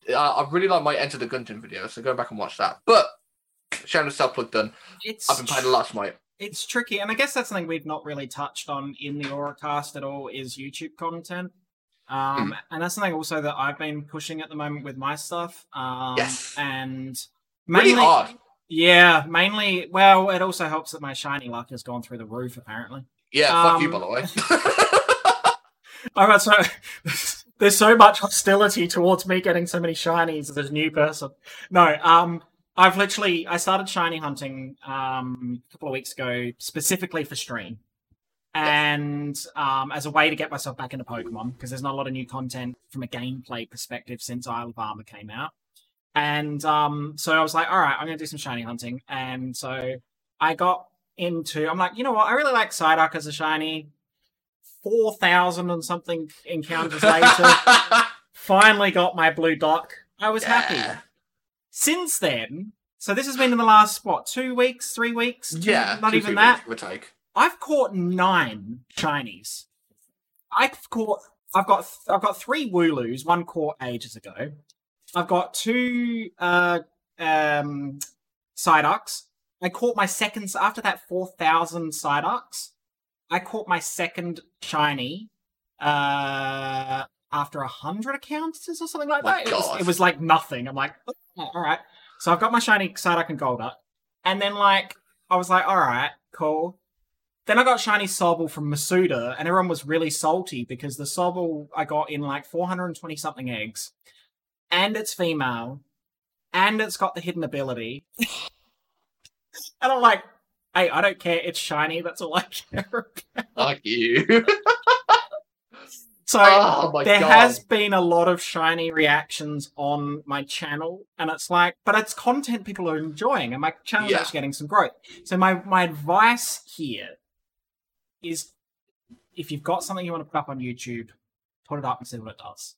[SPEAKER 2] Uh, I really like my Enter the Gungeon video, so go back and watch that. But shameless self plug done.
[SPEAKER 1] It's
[SPEAKER 2] I've been playing a lot of Smite.
[SPEAKER 1] it's tricky, and I guess that's something we've not really touched on in the Auracast at all is YouTube content. Um, and that's something also that I've been pushing at the moment with my stuff. Um,
[SPEAKER 2] Yes.
[SPEAKER 1] and
[SPEAKER 2] Really
[SPEAKER 1] mainly,
[SPEAKER 2] hard.
[SPEAKER 1] yeah, mainly. Well, it also helps that my shiny luck has gone through the roof. Apparently,
[SPEAKER 2] Yeah, fuck you,
[SPEAKER 1] Um,
[SPEAKER 2] by the way.
[SPEAKER 1] All right, so there's so much hostility towards me getting so many shinies as a new person. No, um, I've literally I started shiny hunting um a couple of weeks ago specifically for stream, and um as a way to get myself back into Pokemon because there's not a lot of new content from a gameplay perspective since Isle of Armor came out, and um so I was like, all right, I'm gonna do some shiny hunting, and so I got into I'm like, you know what, I really like Psyduck as a shiny. Four thousand and something encounters later, finally got my blue dock. I was happy. Since then, so this has been in the last what two weeks, three weeks? Two-
[SPEAKER 2] Yeah,
[SPEAKER 1] not
[SPEAKER 2] two,
[SPEAKER 1] even that.
[SPEAKER 2] weeks, give take.
[SPEAKER 1] I've caught nine shinies. I've caught. I've got. I've got three Wooloos. One caught ages ago. I've got two uh, um, Psyducks. I caught my second after that four thousand Psyducks. I caught my second shiny uh, after a hundred accounts or something like that. It was, it was like nothing. I'm like, oh, all right. So I've got my shiny Psyduck and Golduck, and then like I was like, all right, cool. Then I got shiny Sobble from Masuda, and everyone was really salty because the Sobble I got in like 420 something eggs, and it's female, and it's got the hidden ability. And I'm like, hey, I don't care. It's shiny. That's all I care about.
[SPEAKER 2] Fuck you.
[SPEAKER 1] So
[SPEAKER 2] oh
[SPEAKER 1] there
[SPEAKER 2] god.
[SPEAKER 1] has been a lot of shiny reactions on my channel, and it's like, but it's content people are enjoying, and my channel
[SPEAKER 2] Yeah.
[SPEAKER 1] actually getting some growth. So my my advice here is, if you've got something you want to put up on YouTube, put it up and see what it does.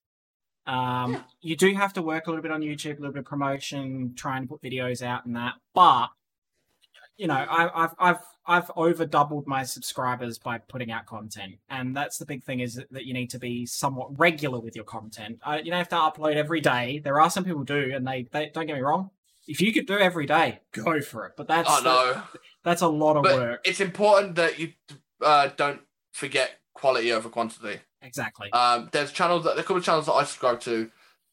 [SPEAKER 1] Um, you do have to work a little bit on YouTube, a little bit of promotion, trying to put videos out and that, but you know, I, I've I've I've over doubled my subscribers by putting out content, and that's the big thing is that, that you need to be somewhat regular with your content. Uh, you don't have to upload every day. There are some people do, and they, they don't get me wrong. If you could do every day, go for it. But that's
[SPEAKER 2] Oh no.
[SPEAKER 1] that's a lot of
[SPEAKER 2] But
[SPEAKER 1] work.
[SPEAKER 2] it's important that you uh, don't forget quality over quantity.
[SPEAKER 1] Exactly.
[SPEAKER 2] Um, there's channels that a couple of channels that I subscribe to.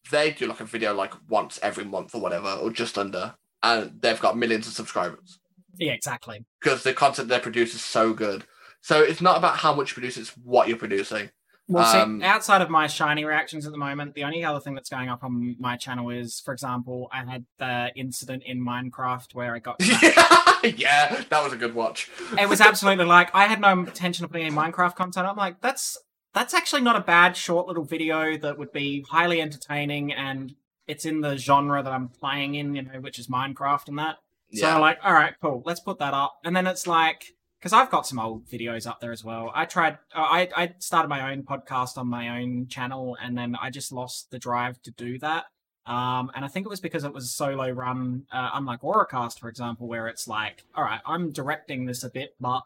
[SPEAKER 2] They do like a video like once every month or whatever, or just under, and they've got millions of subscribers
[SPEAKER 1] yeah, exactly.
[SPEAKER 2] because the content they produce is so good. So it's not about how much you produce; it's what you're producing.
[SPEAKER 1] Well,
[SPEAKER 2] Um,
[SPEAKER 1] see, outside of my shiny reactions at the moment, the only other thing that's going up on my channel is, for example, I had the incident in Minecraft where I got.
[SPEAKER 2] yeah, that was a good watch.
[SPEAKER 1] it was absolutely like I had no intention of putting any Minecraft content. I'm like, that's that's actually not a bad short little video that would be highly entertaining and it's in the genre that I'm playing in, you know, which is Minecraft and that. So
[SPEAKER 2] Yeah.
[SPEAKER 1] Like, all right, cool, let's put that up. And then it's like, because I've got some old videos up there as well. I tried, uh, I I started my own podcast on my own channel, and then I just lost the drive to do that. Um, and I think it was because it was a solo run, uh, unlike Auracast, for example, where it's like, all right, I'm directing this a bit, but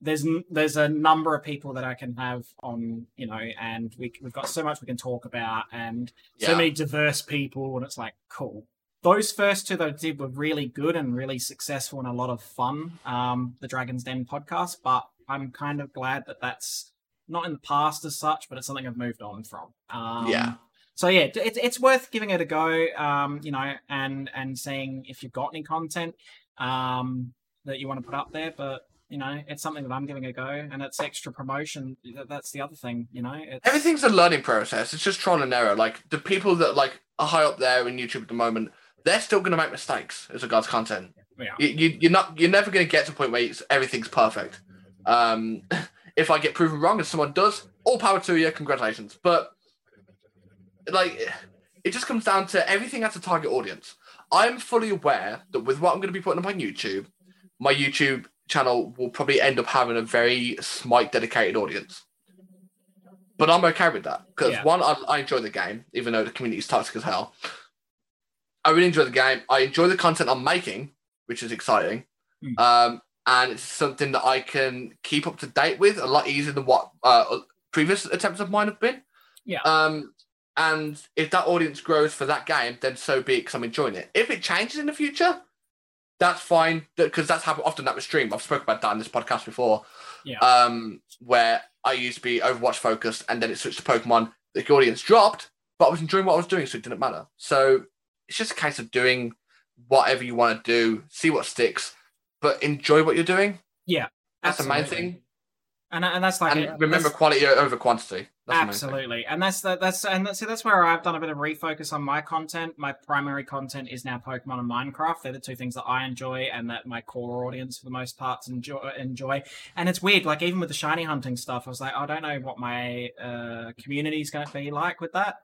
[SPEAKER 1] there's n- there's a number of people that I can have on, you know, and we we've got so much we can talk about, and so
[SPEAKER 2] Yeah.
[SPEAKER 1] many diverse people, and it's like cool. Those first two that I did were really good and really successful and a lot of fun. Um, the Dragon's Den podcast, but I'm kind of glad that that's not in the past as such, but it's something I've moved on from. Um,
[SPEAKER 2] Yeah.
[SPEAKER 1] So yeah, it's it's worth giving it a go. Um, you know, and and seeing if you've got any content um that you want to put up there, but. You know, it's something that I'm giving a go, and it's extra promotion. That's the other thing. You know, it's,
[SPEAKER 2] Everything's a learning process. It's just trial and error. Like the people that like are high up there in YouTube at the moment, they're still going to make mistakes as regards content.
[SPEAKER 1] Yeah.
[SPEAKER 2] You, you, you're not. You're never going to get to a point where it's, everything's perfect. Um, if I get proven wrong, and someone does, all power to you. Congratulations. But like, it just comes down to everything has a target audience. I'm fully aware that with what I'm going to be putting up on YouTube, my YouTube channel will probably end up having a very Smite dedicated audience. But I'm okay with that because
[SPEAKER 1] Yeah.
[SPEAKER 2] one, I, I enjoy the game, even though the community is toxic as hell. I really enjoy the game. I enjoy the content I'm making, which is exciting.
[SPEAKER 1] Mm.
[SPEAKER 2] Um, and it's something that I can keep up to date with a lot easier than what uh, previous attempts of mine have been.
[SPEAKER 1] Yeah.
[SPEAKER 2] Um, and if that audience grows for that game, then so be it because I'm enjoying it. If it changes in the future, that's fine because that's happened often that with stream. I've spoken about that in this podcast before.
[SPEAKER 1] Yeah.
[SPEAKER 2] Um, where I used to be Overwatch focused and then it switched to Pokemon. The audience dropped, but I was enjoying what I was doing, so it didn't matter. So it's just a case of doing whatever you want to do, see what sticks, but enjoy what you're doing. Yeah, that's the main thing.
[SPEAKER 1] And and that's like
[SPEAKER 2] And
[SPEAKER 1] it-
[SPEAKER 2] remember quality over quantity. That's the main thing.
[SPEAKER 1] Absolutely, and that's the, that's and that's, see that's where I've done a bit of refocus on my content. My primary content is now Pokemon and Minecraft. They're the two things that I enjoy and that my core audience, for the most part, enjoy. enjoy. And it's weird, like even with the shiny hunting stuff, I was like, I don't know what my uh, community is going to be like with that.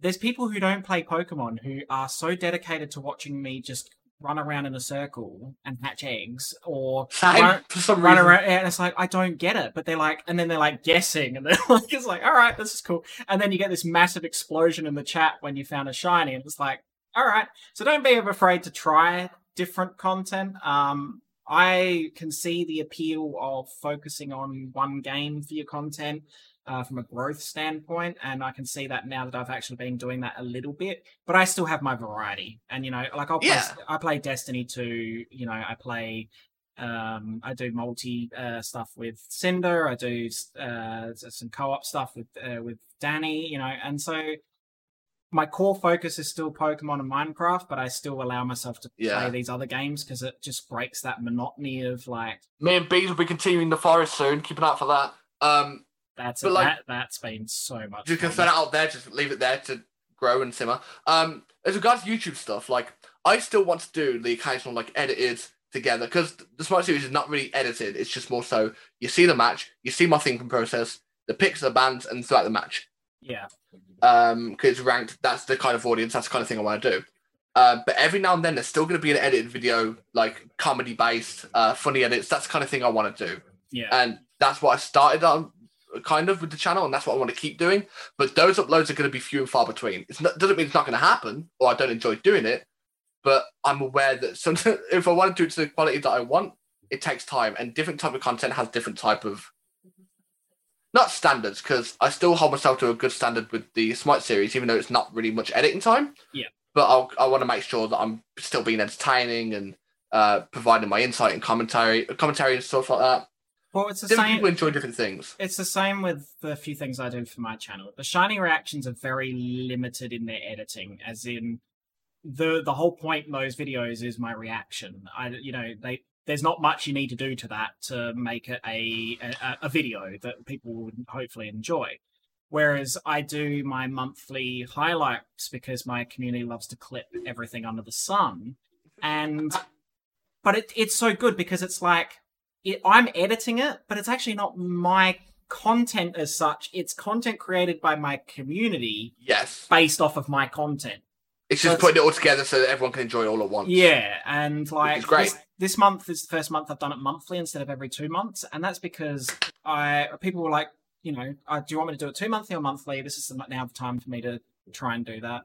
[SPEAKER 1] There's people who don't play Pokemon who are so dedicated to watching me just run around in a circle and hatch eggs, or run,
[SPEAKER 2] for some
[SPEAKER 1] run around and it's like I don't get it, but they're like, and then they're like guessing, and they're like, it's like, all right, this is cool, and then you get this massive explosion in the chat when you found a shiny, and it's like, all right, so don't be afraid to try different content. Um, I can see the appeal of focusing on one game for your content. Uh, from a growth standpoint, and I can see that now that I've actually been doing that a little bit. But I still have my variety, and you know, like I'll play,
[SPEAKER 2] Yeah.
[SPEAKER 1] I play Destiny 2. You know, I play um, I do multi uh, stuff with Cinder. I do uh, some co-op stuff with uh, with Danny. You know, and so my core focus is still Pokemon and Minecraft, but I still allow myself to
[SPEAKER 2] Yeah.
[SPEAKER 1] play these other games because it just breaks that monotony of like
[SPEAKER 2] Me and Beaz will be continuing the forest soon. Keep an eye out for that. Um,
[SPEAKER 1] that's
[SPEAKER 2] But, like,
[SPEAKER 1] that that's been so much.
[SPEAKER 2] just gonna set it out there, just leave it there to grow and simmer. Um, as regards to YouTube stuff, like I still want to do the occasional like edited together because the Smite Series is not really edited. It's just more so you see the match, you see my thinking process, the picks, the bands, and throughout the match.
[SPEAKER 1] Yeah,
[SPEAKER 2] Um, because it's ranked. That's the kind of audience. That's the kind of thing I want to do. Uh, but every now and then, there's still going to be an edited video, like comedy based, uh, funny edits. That's the kind of thing I want to do
[SPEAKER 1] yeah,
[SPEAKER 2] and that's what I started on kind of with the channel, and that's what I want to keep doing. But those uploads are going to be few and far between. It doesn't mean it's not going to happen, or I don't enjoy doing it. But I'm aware that sometimes if I want to do it to the quality that I want, it takes time, and different type of content has different type of not standards because I still hold myself to a good standard with the Smite series, even though it's not really much editing time.
[SPEAKER 1] Yeah.
[SPEAKER 2] But I'll, I want to make sure that I'm still being entertaining and uh, providing my insight and commentary, commentary and stuff like that.
[SPEAKER 1] Well, it's the
[SPEAKER 2] Different
[SPEAKER 1] same.
[SPEAKER 2] people enjoy different things.
[SPEAKER 1] It's the same with the few things I do for my channel. The shiny reactions are very limited in their editing, as in the the whole point in those videos is my reaction. I you know they there's not much you need to do to that to make it a a, a video that people would hopefully enjoy. Whereas I do my monthly highlights because my community loves to clip everything under the sun, and but it, it's so good because it's like it, I'm editing it, but it's actually not my content as such. It's content created by my community
[SPEAKER 2] Yes.
[SPEAKER 1] based off of my content.
[SPEAKER 2] It's just
[SPEAKER 1] That's-
[SPEAKER 2] putting it all together so that everyone can enjoy it all at once.
[SPEAKER 1] Yeah, and like
[SPEAKER 2] great.
[SPEAKER 1] This, this month is the first month I've done it monthly instead of every two months, and that's because I people were like, you know, uh, do you want me to do it two monthly or monthly? This is the, now the time for me to try and do that.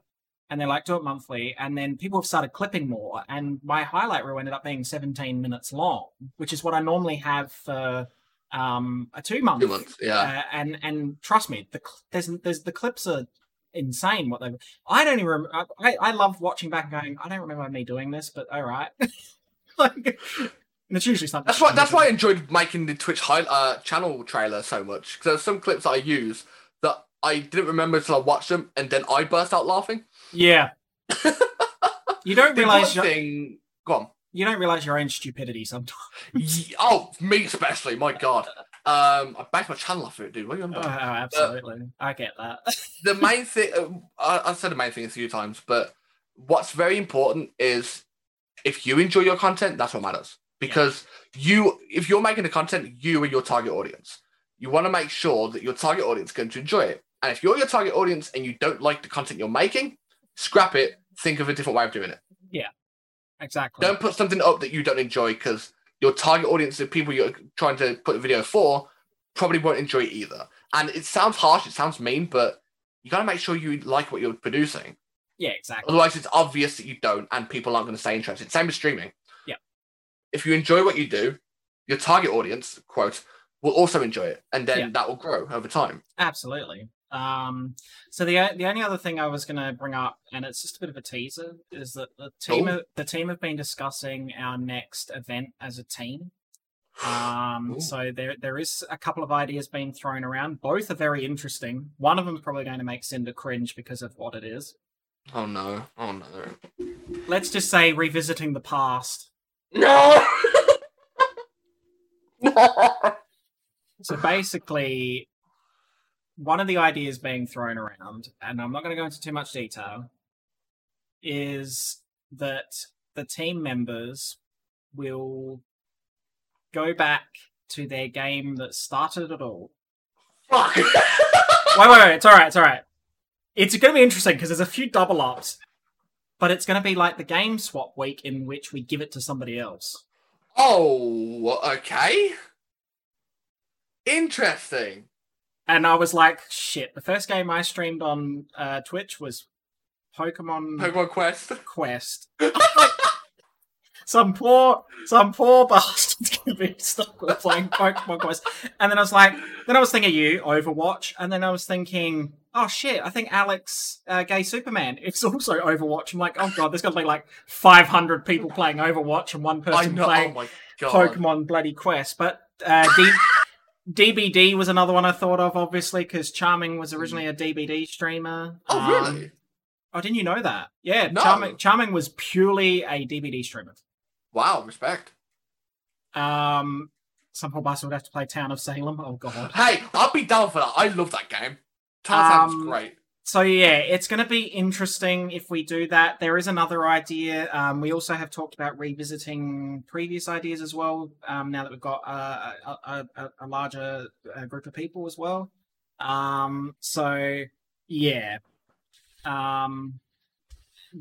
[SPEAKER 1] And they're like, do it monthly, and then people have started clipping more, and my highlight reel ended up being 17 minutes long, which is what I normally have for um, a two month.
[SPEAKER 2] Two months. Yeah.
[SPEAKER 1] Uh, and and trust me, the there's there's the clips are insane. What they I don't even remember. I, I love watching back and going. I don't remember me doing this, but all right. like and it's usually something.
[SPEAKER 2] That's why. That's why I enjoyed making the Twitch high, uh, channel trailer so much because there's some clips I use that I didn't remember until I watched them, and then I burst out laughing.
[SPEAKER 1] Yeah. you don't
[SPEAKER 2] The
[SPEAKER 1] realize your,
[SPEAKER 2] thing. Go on.
[SPEAKER 1] you don't realize your own stupidity sometimes.
[SPEAKER 2] Oh, me especially. My God. Um, I banked my channel off it, dude. What are you on
[SPEAKER 1] Oh,
[SPEAKER 2] about?
[SPEAKER 1] absolutely, I get that.
[SPEAKER 2] the main thing uh, I, I've said the main thing a few times, but what's very important is if you enjoy your content, that's what matters. Because you, if you're making the content, you are your target audience. You want to make sure that your target audience is going to enjoy it. And if you're your target audience and you don't like the content you're making, scrap it. Think of a different way of doing it.
[SPEAKER 1] Yeah, exactly.
[SPEAKER 2] Don't put something up that you don't enjoy because your target audience, the people you're trying to put a video for, probably won't enjoy it either. And it sounds harsh, it sounds mean, but you got to make sure you like what you're producing.
[SPEAKER 1] yeah, exactly.
[SPEAKER 2] Otherwise, it's obvious that you don't, and people aren't going to stay interested. Same with streaming.
[SPEAKER 1] Yeah.
[SPEAKER 2] If you enjoy what you do, your target audience, quote, will also enjoy it, and then
[SPEAKER 1] Yeah.
[SPEAKER 2] that will grow over time.
[SPEAKER 1] Absolutely. Um, so the the only other thing I was going to bring up, and it's just a bit of a teaser, is that the team have, the team have been discussing our next event as a team. Um,
[SPEAKER 2] Ooh.
[SPEAKER 1] so there there is a couple of ideas being thrown around. Both are very interesting. One of them is probably going to make Cinder cringe because of what it is.
[SPEAKER 2] Oh no! Oh no!
[SPEAKER 1] Let's just say revisiting the past.
[SPEAKER 2] No! no!
[SPEAKER 1] So basically, one of the ideas being thrown around, and I'm not going to go into too much detail, is that the team members will go back to their game that started it all.
[SPEAKER 2] Fuck!
[SPEAKER 1] Wait, wait, wait. It's all right. It's all right. It's going to be interesting because there's a few double ups, but it's going to be like the game swap week in which we give it to somebody else.
[SPEAKER 2] oh, okay. Interesting.
[SPEAKER 1] And I was like, shit. The first game I streamed on uh, Twitch was Pokemon
[SPEAKER 2] Pokemon Quest.
[SPEAKER 1] Quest. some poor, some poor bastard's gonna be stuck with playing Pokemon Quest. And then I was like, then I was thinking you Overwatch, and then I was thinking, oh shit, I think Alex, uh, Gay Superman, is also Overwatch. I'm like, oh god, there's got to be like 500 people playing Overwatch and one person.
[SPEAKER 2] Oh
[SPEAKER 1] playing
[SPEAKER 2] god.
[SPEAKER 1] Pokemon bloody Quest. But uh, D- DBD was another one I thought of, obviously, because Charming was originally a DBD streamer.
[SPEAKER 2] Oh
[SPEAKER 1] Um,
[SPEAKER 2] really?
[SPEAKER 1] Oh, didn't you know that? Yeah,
[SPEAKER 2] No.
[SPEAKER 1] Charming, Charming was purely a DBD streamer.
[SPEAKER 2] Wow. Respect.
[SPEAKER 1] Um, some poor bastard would have to play Town of Salem. Oh god.
[SPEAKER 2] Hey, I'll be down for that. I love that game. Tarzan's
[SPEAKER 1] Um,
[SPEAKER 2] great.
[SPEAKER 1] So yeah, it's going to be interesting if we do that. There is another idea. Um, we also have talked about revisiting previous ideas as well. Um, now that we've got uh, a, a, a, larger uh, group of people as well. Um, so yeah. Um,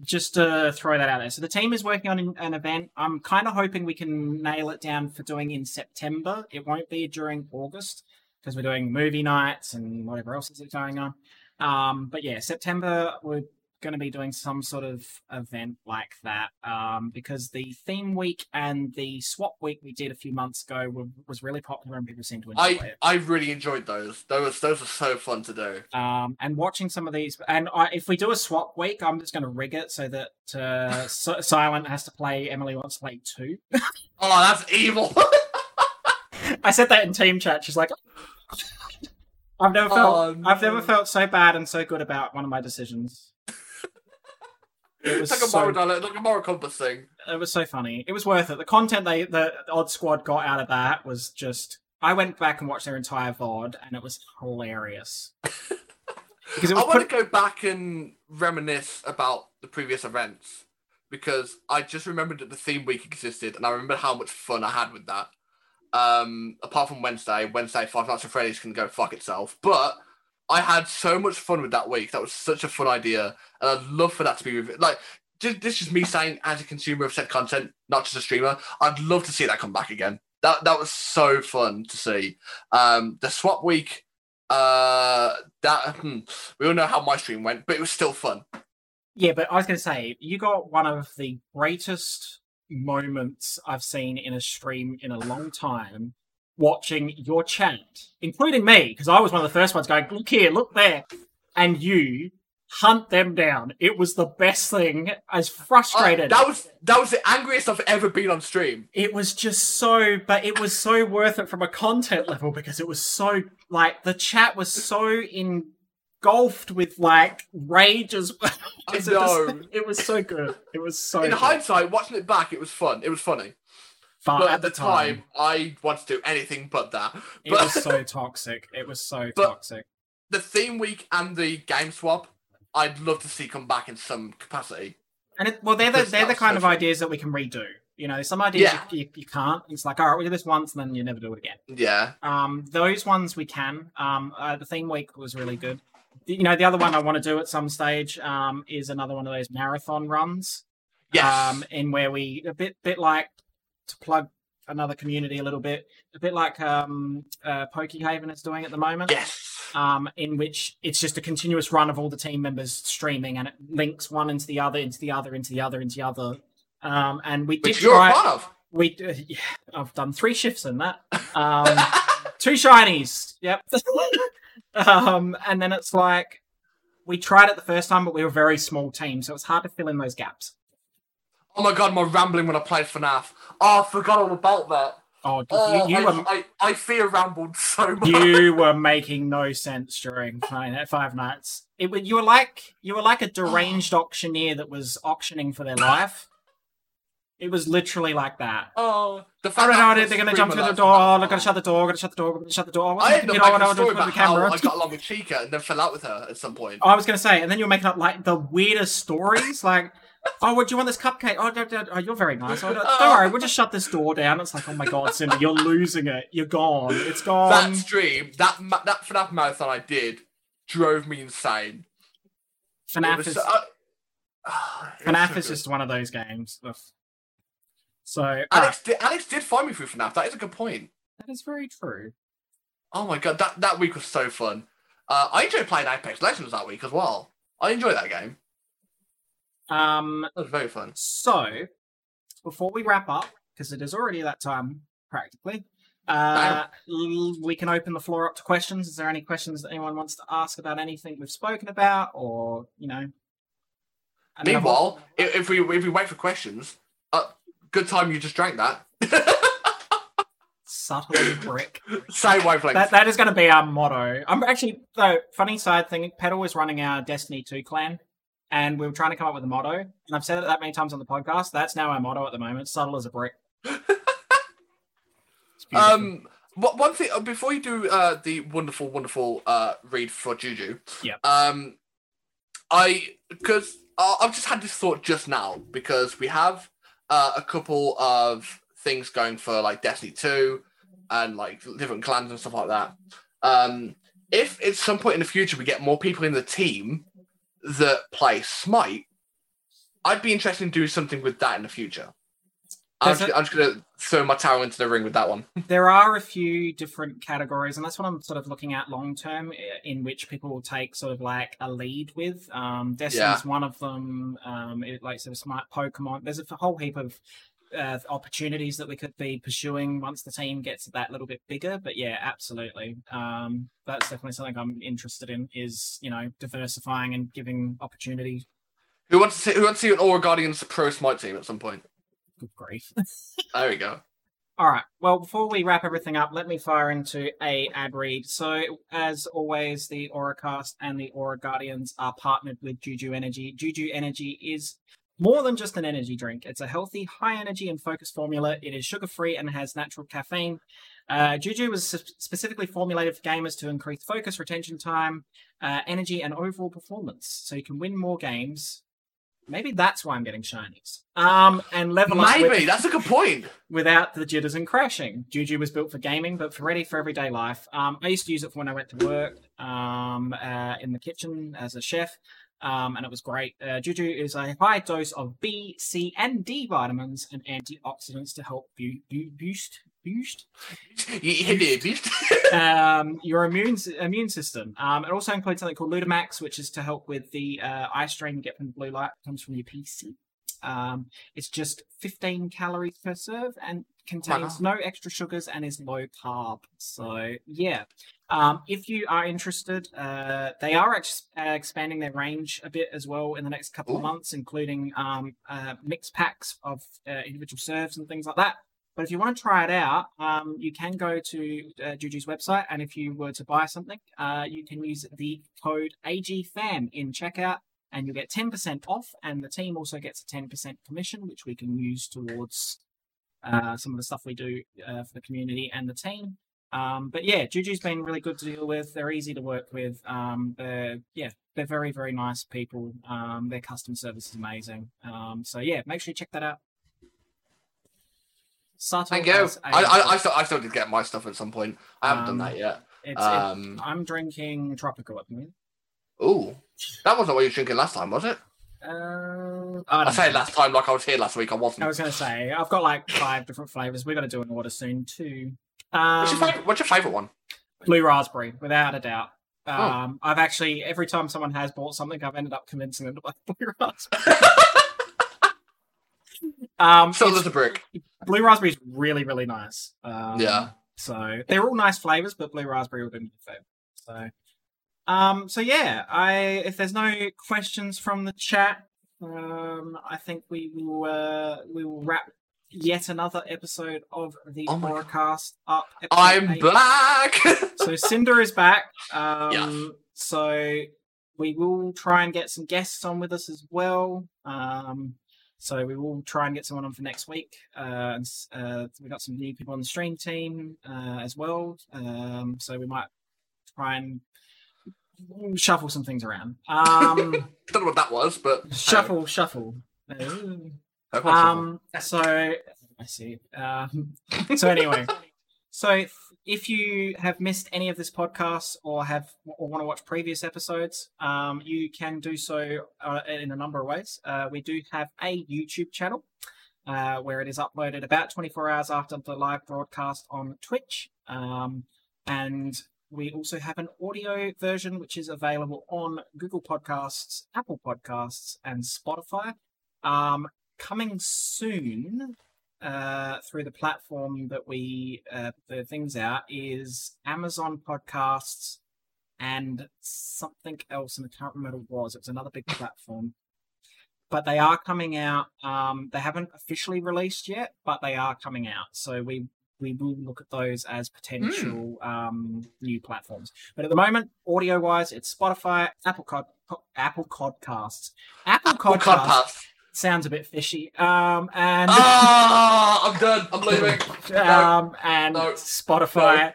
[SPEAKER 1] just to throw that out there. So the team is working on an event. I'm kind of hoping we can nail it down for doing in September. It won't be during August because we're doing movie nights and whatever else is going on. Um, but yeah, September we're going to be doing some sort of event like that um, because the theme week and the swap week we did a few months ago were, was really popular and people seemed to enjoy
[SPEAKER 2] I
[SPEAKER 1] it.
[SPEAKER 2] I really enjoyed those. Those those were so fun to do.
[SPEAKER 1] Um, and watching some of these, and I, if we do a swap week, I'm just going to rig it so that uh, Silent has to play. Emily wants to play two.
[SPEAKER 2] Oh, that's evil.
[SPEAKER 1] I said that in team chat. She's like, I've never felt,
[SPEAKER 2] Oh,
[SPEAKER 1] I've never felt so bad and so good about one of my decisions. It was
[SPEAKER 2] like a
[SPEAKER 1] so-
[SPEAKER 2] moral dialogue, like a moral compass thing.
[SPEAKER 1] It was so funny. It was worth it. The content they the Odd Squad got out of that was just. I went back and watched their entire VOD, and it was hilarious. Because it
[SPEAKER 2] I want
[SPEAKER 1] put,
[SPEAKER 2] to go back and reminisce about the previous events because I just remembered that the theme week existed, and I remember how much fun I had with that. Um, apart from Wednesday, Wednesday Five Nights at Freddy's can go fuck itself, but I had so much fun with that week. That was such a fun idea, and I'd love for that to be like. This is me saying, as a consumer of said content, not just a streamer, I'd love to see that come back again. That that was so fun to see. Um, the swap week, uh, that hmm, we all know how my stream went, but it was still fun.
[SPEAKER 1] yeah, but I was going to say you got one of the greatest moments I've seen in a stream in a long time. Watching your chat, including me, because I was one of the first ones going, "Look here, look there," and you hunt them down. It was the best thing. As
[SPEAKER 2] Uh,
[SPEAKER 1] frustrated.
[SPEAKER 2] that was that was the angriest I've ever been on stream.
[SPEAKER 1] it was just so but it was so worth it from a content level because it was so like the chat was so engulfed with like rage as well
[SPEAKER 2] I
[SPEAKER 1] It's just- it was so good it was so
[SPEAKER 2] In
[SPEAKER 1] good.
[SPEAKER 2] hindsight, watching it back, it was fun. It was funny,
[SPEAKER 1] but,
[SPEAKER 2] but at the time, I wanted to do anything but that. But, it
[SPEAKER 1] was so toxic it was so toxic
[SPEAKER 2] the theme week and the game swap, I'd love to see come back in some capacity.
[SPEAKER 1] And it, well, they're the they're the kind of
[SPEAKER 2] social.
[SPEAKER 1] ideas that we can redo. You know, some ideas
[SPEAKER 2] Yeah.
[SPEAKER 1] you, you, you can't. It's like, all right, we do this once, and then you never do it again.
[SPEAKER 2] Yeah.
[SPEAKER 1] Um, those ones we can. Um, uh, the theme week was really good. You know, the other one I want to do at some stage um, is another one of those marathon runs.
[SPEAKER 2] Yes.
[SPEAKER 1] Um, in where we a bit bit like to plug another community a little bit, a bit like um, uh, Pokehaven is doing at the moment.
[SPEAKER 2] yes.
[SPEAKER 1] Um, in which it's just a continuous run of all the team members streaming, and it links one into the other, into the other, into the other, into the other. Um, and we did
[SPEAKER 2] you're
[SPEAKER 1] try.
[SPEAKER 2] a part of.
[SPEAKER 1] We uh, yeah, I've done three shifts in that. Um, two shinies. Yep. um, and then it's like we tried it the first time, but we were a very small team, so it's hard to fill in those gaps.
[SPEAKER 2] Oh my god, my rambling when I played FNAF. Oh, I forgot all about that.
[SPEAKER 1] Oh,
[SPEAKER 2] Oh,
[SPEAKER 1] you, you
[SPEAKER 2] I,
[SPEAKER 1] were
[SPEAKER 2] I, I fear rambled so much.
[SPEAKER 1] you were making no sense during Five Five Nights. It you were like you were like a deranged auctioneer that was auctioning for their life. It was literally like that.
[SPEAKER 2] Oh, the
[SPEAKER 1] I
[SPEAKER 2] fact
[SPEAKER 1] don't
[SPEAKER 2] that
[SPEAKER 1] know.
[SPEAKER 2] was
[SPEAKER 1] They're going to jump through the door. They're going to shut the door. I'm Going to shut the door. I'm Going to shut the door. I
[SPEAKER 2] I ended up
[SPEAKER 1] oh,
[SPEAKER 2] making a story about
[SPEAKER 1] the
[SPEAKER 2] how
[SPEAKER 1] camera.
[SPEAKER 2] I got along with Chica and then fell out with her at some point.
[SPEAKER 1] Oh, I was going to say, and then you're making up like the weirdest stories, like, oh, would you want this cupcake? Oh, no, no, oh you're very nice. Oh, no, don't worry, we'll just shut this door down. It's like, oh my god, Simba, you're losing it. You're gone. It's gone.
[SPEAKER 2] that stream, that that FNAF marathon I did, drove me insane.
[SPEAKER 1] FNAF is
[SPEAKER 2] so- uh, it
[SPEAKER 1] FNAF
[SPEAKER 2] so
[SPEAKER 1] is just one of those games. So uh,
[SPEAKER 2] Alex did, Alex did find me through FNAF. That is a good point.
[SPEAKER 1] that is very true.
[SPEAKER 2] Oh my god, that, that week was so fun. Uh, I enjoyed playing Apex Legends that week as well. I enjoyed that game.
[SPEAKER 1] Um,
[SPEAKER 2] That was very fun.
[SPEAKER 1] so before we wrap up, because it is already that time practically. Uh, we can open the floor up to questions. Is there any questions that anyone wants to ask about anything we've spoken about, or you know? I mean, I've al-
[SPEAKER 2] Meanwhile, if, we if we wait for questions, good time you just drank that.
[SPEAKER 1] subtly brick.
[SPEAKER 2] Same wavelength.
[SPEAKER 1] That that is going to be our motto. I'm actually though. Funny side thing. Pedal is running our Destiny Two clan, and we were trying to come up with a motto. And I've said it that many times on the podcast. That's now our motto at the moment. Subtle as a brick.
[SPEAKER 2] Um, one thing uh, before you do uh, the wonderful, wonderful uh, read for Juju.
[SPEAKER 1] Yep.
[SPEAKER 2] Um, I because uh, I've just had this thought just now because we have uh, a couple of things going for like Destiny Two and like different clans and stuff like that. Um, if at some point in the future we get more people in the team that play Smite, I'd be interested in doing something with that in the future. I'm just, I'm just gonna throw my towel into the ring with that one.
[SPEAKER 1] there are a few different categories, and that's what I'm sort of looking at long term, in which people will take sort of like a lead with. Um, Destiny's
[SPEAKER 2] Yeah.
[SPEAKER 1] one of them. Um, it, like sort of Smite Pokemon. There's a whole heap of uh, opportunities that we could be pursuing once the team gets that little bit bigger. But yeah, absolutely. Um, that's definitely something I'm interested in. Is you know diversifying and giving opportunity.
[SPEAKER 2] Who wants to see, who wants to see an Aura Guardians pro Smite team at some point?
[SPEAKER 1] Good grief.
[SPEAKER 2] There we go.
[SPEAKER 1] All right. Well, before we wrap everything up, let me fire into a ad read. So, as always, the Auracast and the Aura Guardians are partnered with Juju Energy. Juju Energy is more than just an energy drink. It's a healthy, high energy and focused formula. It is sugar free and has natural caffeine. Uh, Juju was specifically formulated for gamers to increase focus, retention time, uh, energy, and overall performance. So you can win more games. Maybe that's why I'm getting shinies. Um, and level up with-
[SPEAKER 2] Maybe that's a good point.
[SPEAKER 1] without the jitters and crashing. Juju was built for gaming, but for ready for everyday life. Um, I used to use it for when I went to work um, uh, in the kitchen as a chef, um, and it was great. Uh, Juju is a high dose of B, C, and D vitamins and antioxidants to help bu- bu- boost boost
[SPEAKER 2] You hit it, beast.
[SPEAKER 1] um, your immune immune system. Um, it also includes something called Lutemax, which is to help with the uh, eye strain you get from the blue light that comes from your PC. Um, it's just 15 calories per serve and contains no extra sugars and is low carb. So yeah, um, if you are interested, uh, they are ex- uh, expanding their range a bit as well in the next couple of months, including um, uh, mixed packs of uh, individual serves and things like that. But if you want to try it out, um, you can go to uh, Juju's website, and if you were to buy something, uh, you can use the code AGFAM in checkout, and you'll get 10% off. And the team also gets a 10% commission, which we can use towards uh, some of the stuff we do uh, for the community and the team. Um, but yeah, Juju's been really good to deal with. They're easy to work with. Um, they're yeah, they're very very nice people. Um, their customer service is amazing. Um, so yeah, make sure you check that out. Subtle
[SPEAKER 2] Thank you. I, I, I, still, I still did get my stuff at some point. I haven't
[SPEAKER 1] Um,
[SPEAKER 2] done that yet.
[SPEAKER 1] it's, it-
[SPEAKER 2] Um,
[SPEAKER 1] I'm drinking tropical at the moment.
[SPEAKER 2] ooh, that wasn't what you were drinking last time, was it?
[SPEAKER 1] Uh, I,
[SPEAKER 2] I say last time like I was here last week. I wasn't.
[SPEAKER 1] I was going to say I've got like five different flavors. We're going to do an order soon too.
[SPEAKER 2] what's, your
[SPEAKER 1] Um,
[SPEAKER 2] favorite, what's your favorite one?
[SPEAKER 1] blue raspberry, without a doubt.
[SPEAKER 2] Oh.
[SPEAKER 1] Um, I've actually every time someone has bought something, I've ended up convincing them to buy blue raspberry. um,
[SPEAKER 2] So there's a brick.
[SPEAKER 1] blue raspberry is really really nice. Um,
[SPEAKER 2] Yeah.
[SPEAKER 1] So they're all nice flavors, but blue raspberry would be my favorite. So, um, so yeah, I if there's no questions from the chat, um, I think we will uh, we will wrap yet another episode of the
[SPEAKER 2] Oh.
[SPEAKER 1] Auracast up.
[SPEAKER 2] I'm
[SPEAKER 1] eight.
[SPEAKER 2] back.
[SPEAKER 1] So Cinder is back. Um,
[SPEAKER 2] Yes.
[SPEAKER 1] So we will try and get some guests on with us as well. Um, so we will try and get someone on for next week. Uh, uh, we got some new people on the stream team uh, as well. Um, so we might try and shuffle some things around. Um,
[SPEAKER 2] Don't know what that was, but
[SPEAKER 1] shuffle, shuffle.
[SPEAKER 2] Um,
[SPEAKER 1] so I see. Um, so anyway, so if, you have missed any of this podcast or have or want to watch previous episodes, um, you can do so uh, in a number of ways. Uh, we do have a YouTube channel uh, where it is uploaded about 24 hours after the live broadcast on Twitch, um, and we also have an audio version which is available on Google Podcasts, Apple Podcasts, and Spotify. Um, coming soon uh, through the platform that we uh, the things out is Amazon Podcasts and something else, and I can't remember what it was. It was another big platform, but they are coming out. Um, they haven't officially released yet, but they are coming out. So we we will look at those as potential um, new platforms. But at the moment, audio wise, it's Spotify, Apple Cod, Apple Podcasts, Apple
[SPEAKER 2] Apple
[SPEAKER 1] Podcasts
[SPEAKER 2] Podcast.
[SPEAKER 1] Sounds a bit fishy. Um, and
[SPEAKER 2] Ah, I'm done. I'm leaving.
[SPEAKER 1] um, and
[SPEAKER 2] No.
[SPEAKER 1] Spotify.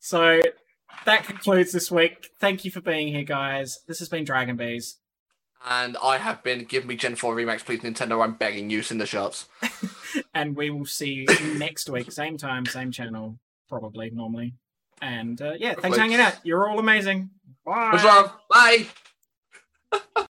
[SPEAKER 1] So that concludes this week. Thank you for being here, guys. This has been DragonBeaz,
[SPEAKER 2] And I have been. Give me Gen 4 remakes, please, Nintendo. I'm begging you. in the shots.
[SPEAKER 1] and we will see you next week, same time, same channel, probably normally. And uh, yeah, thanks for hanging out. You're all amazing. Bye.
[SPEAKER 2] Much love. Bye.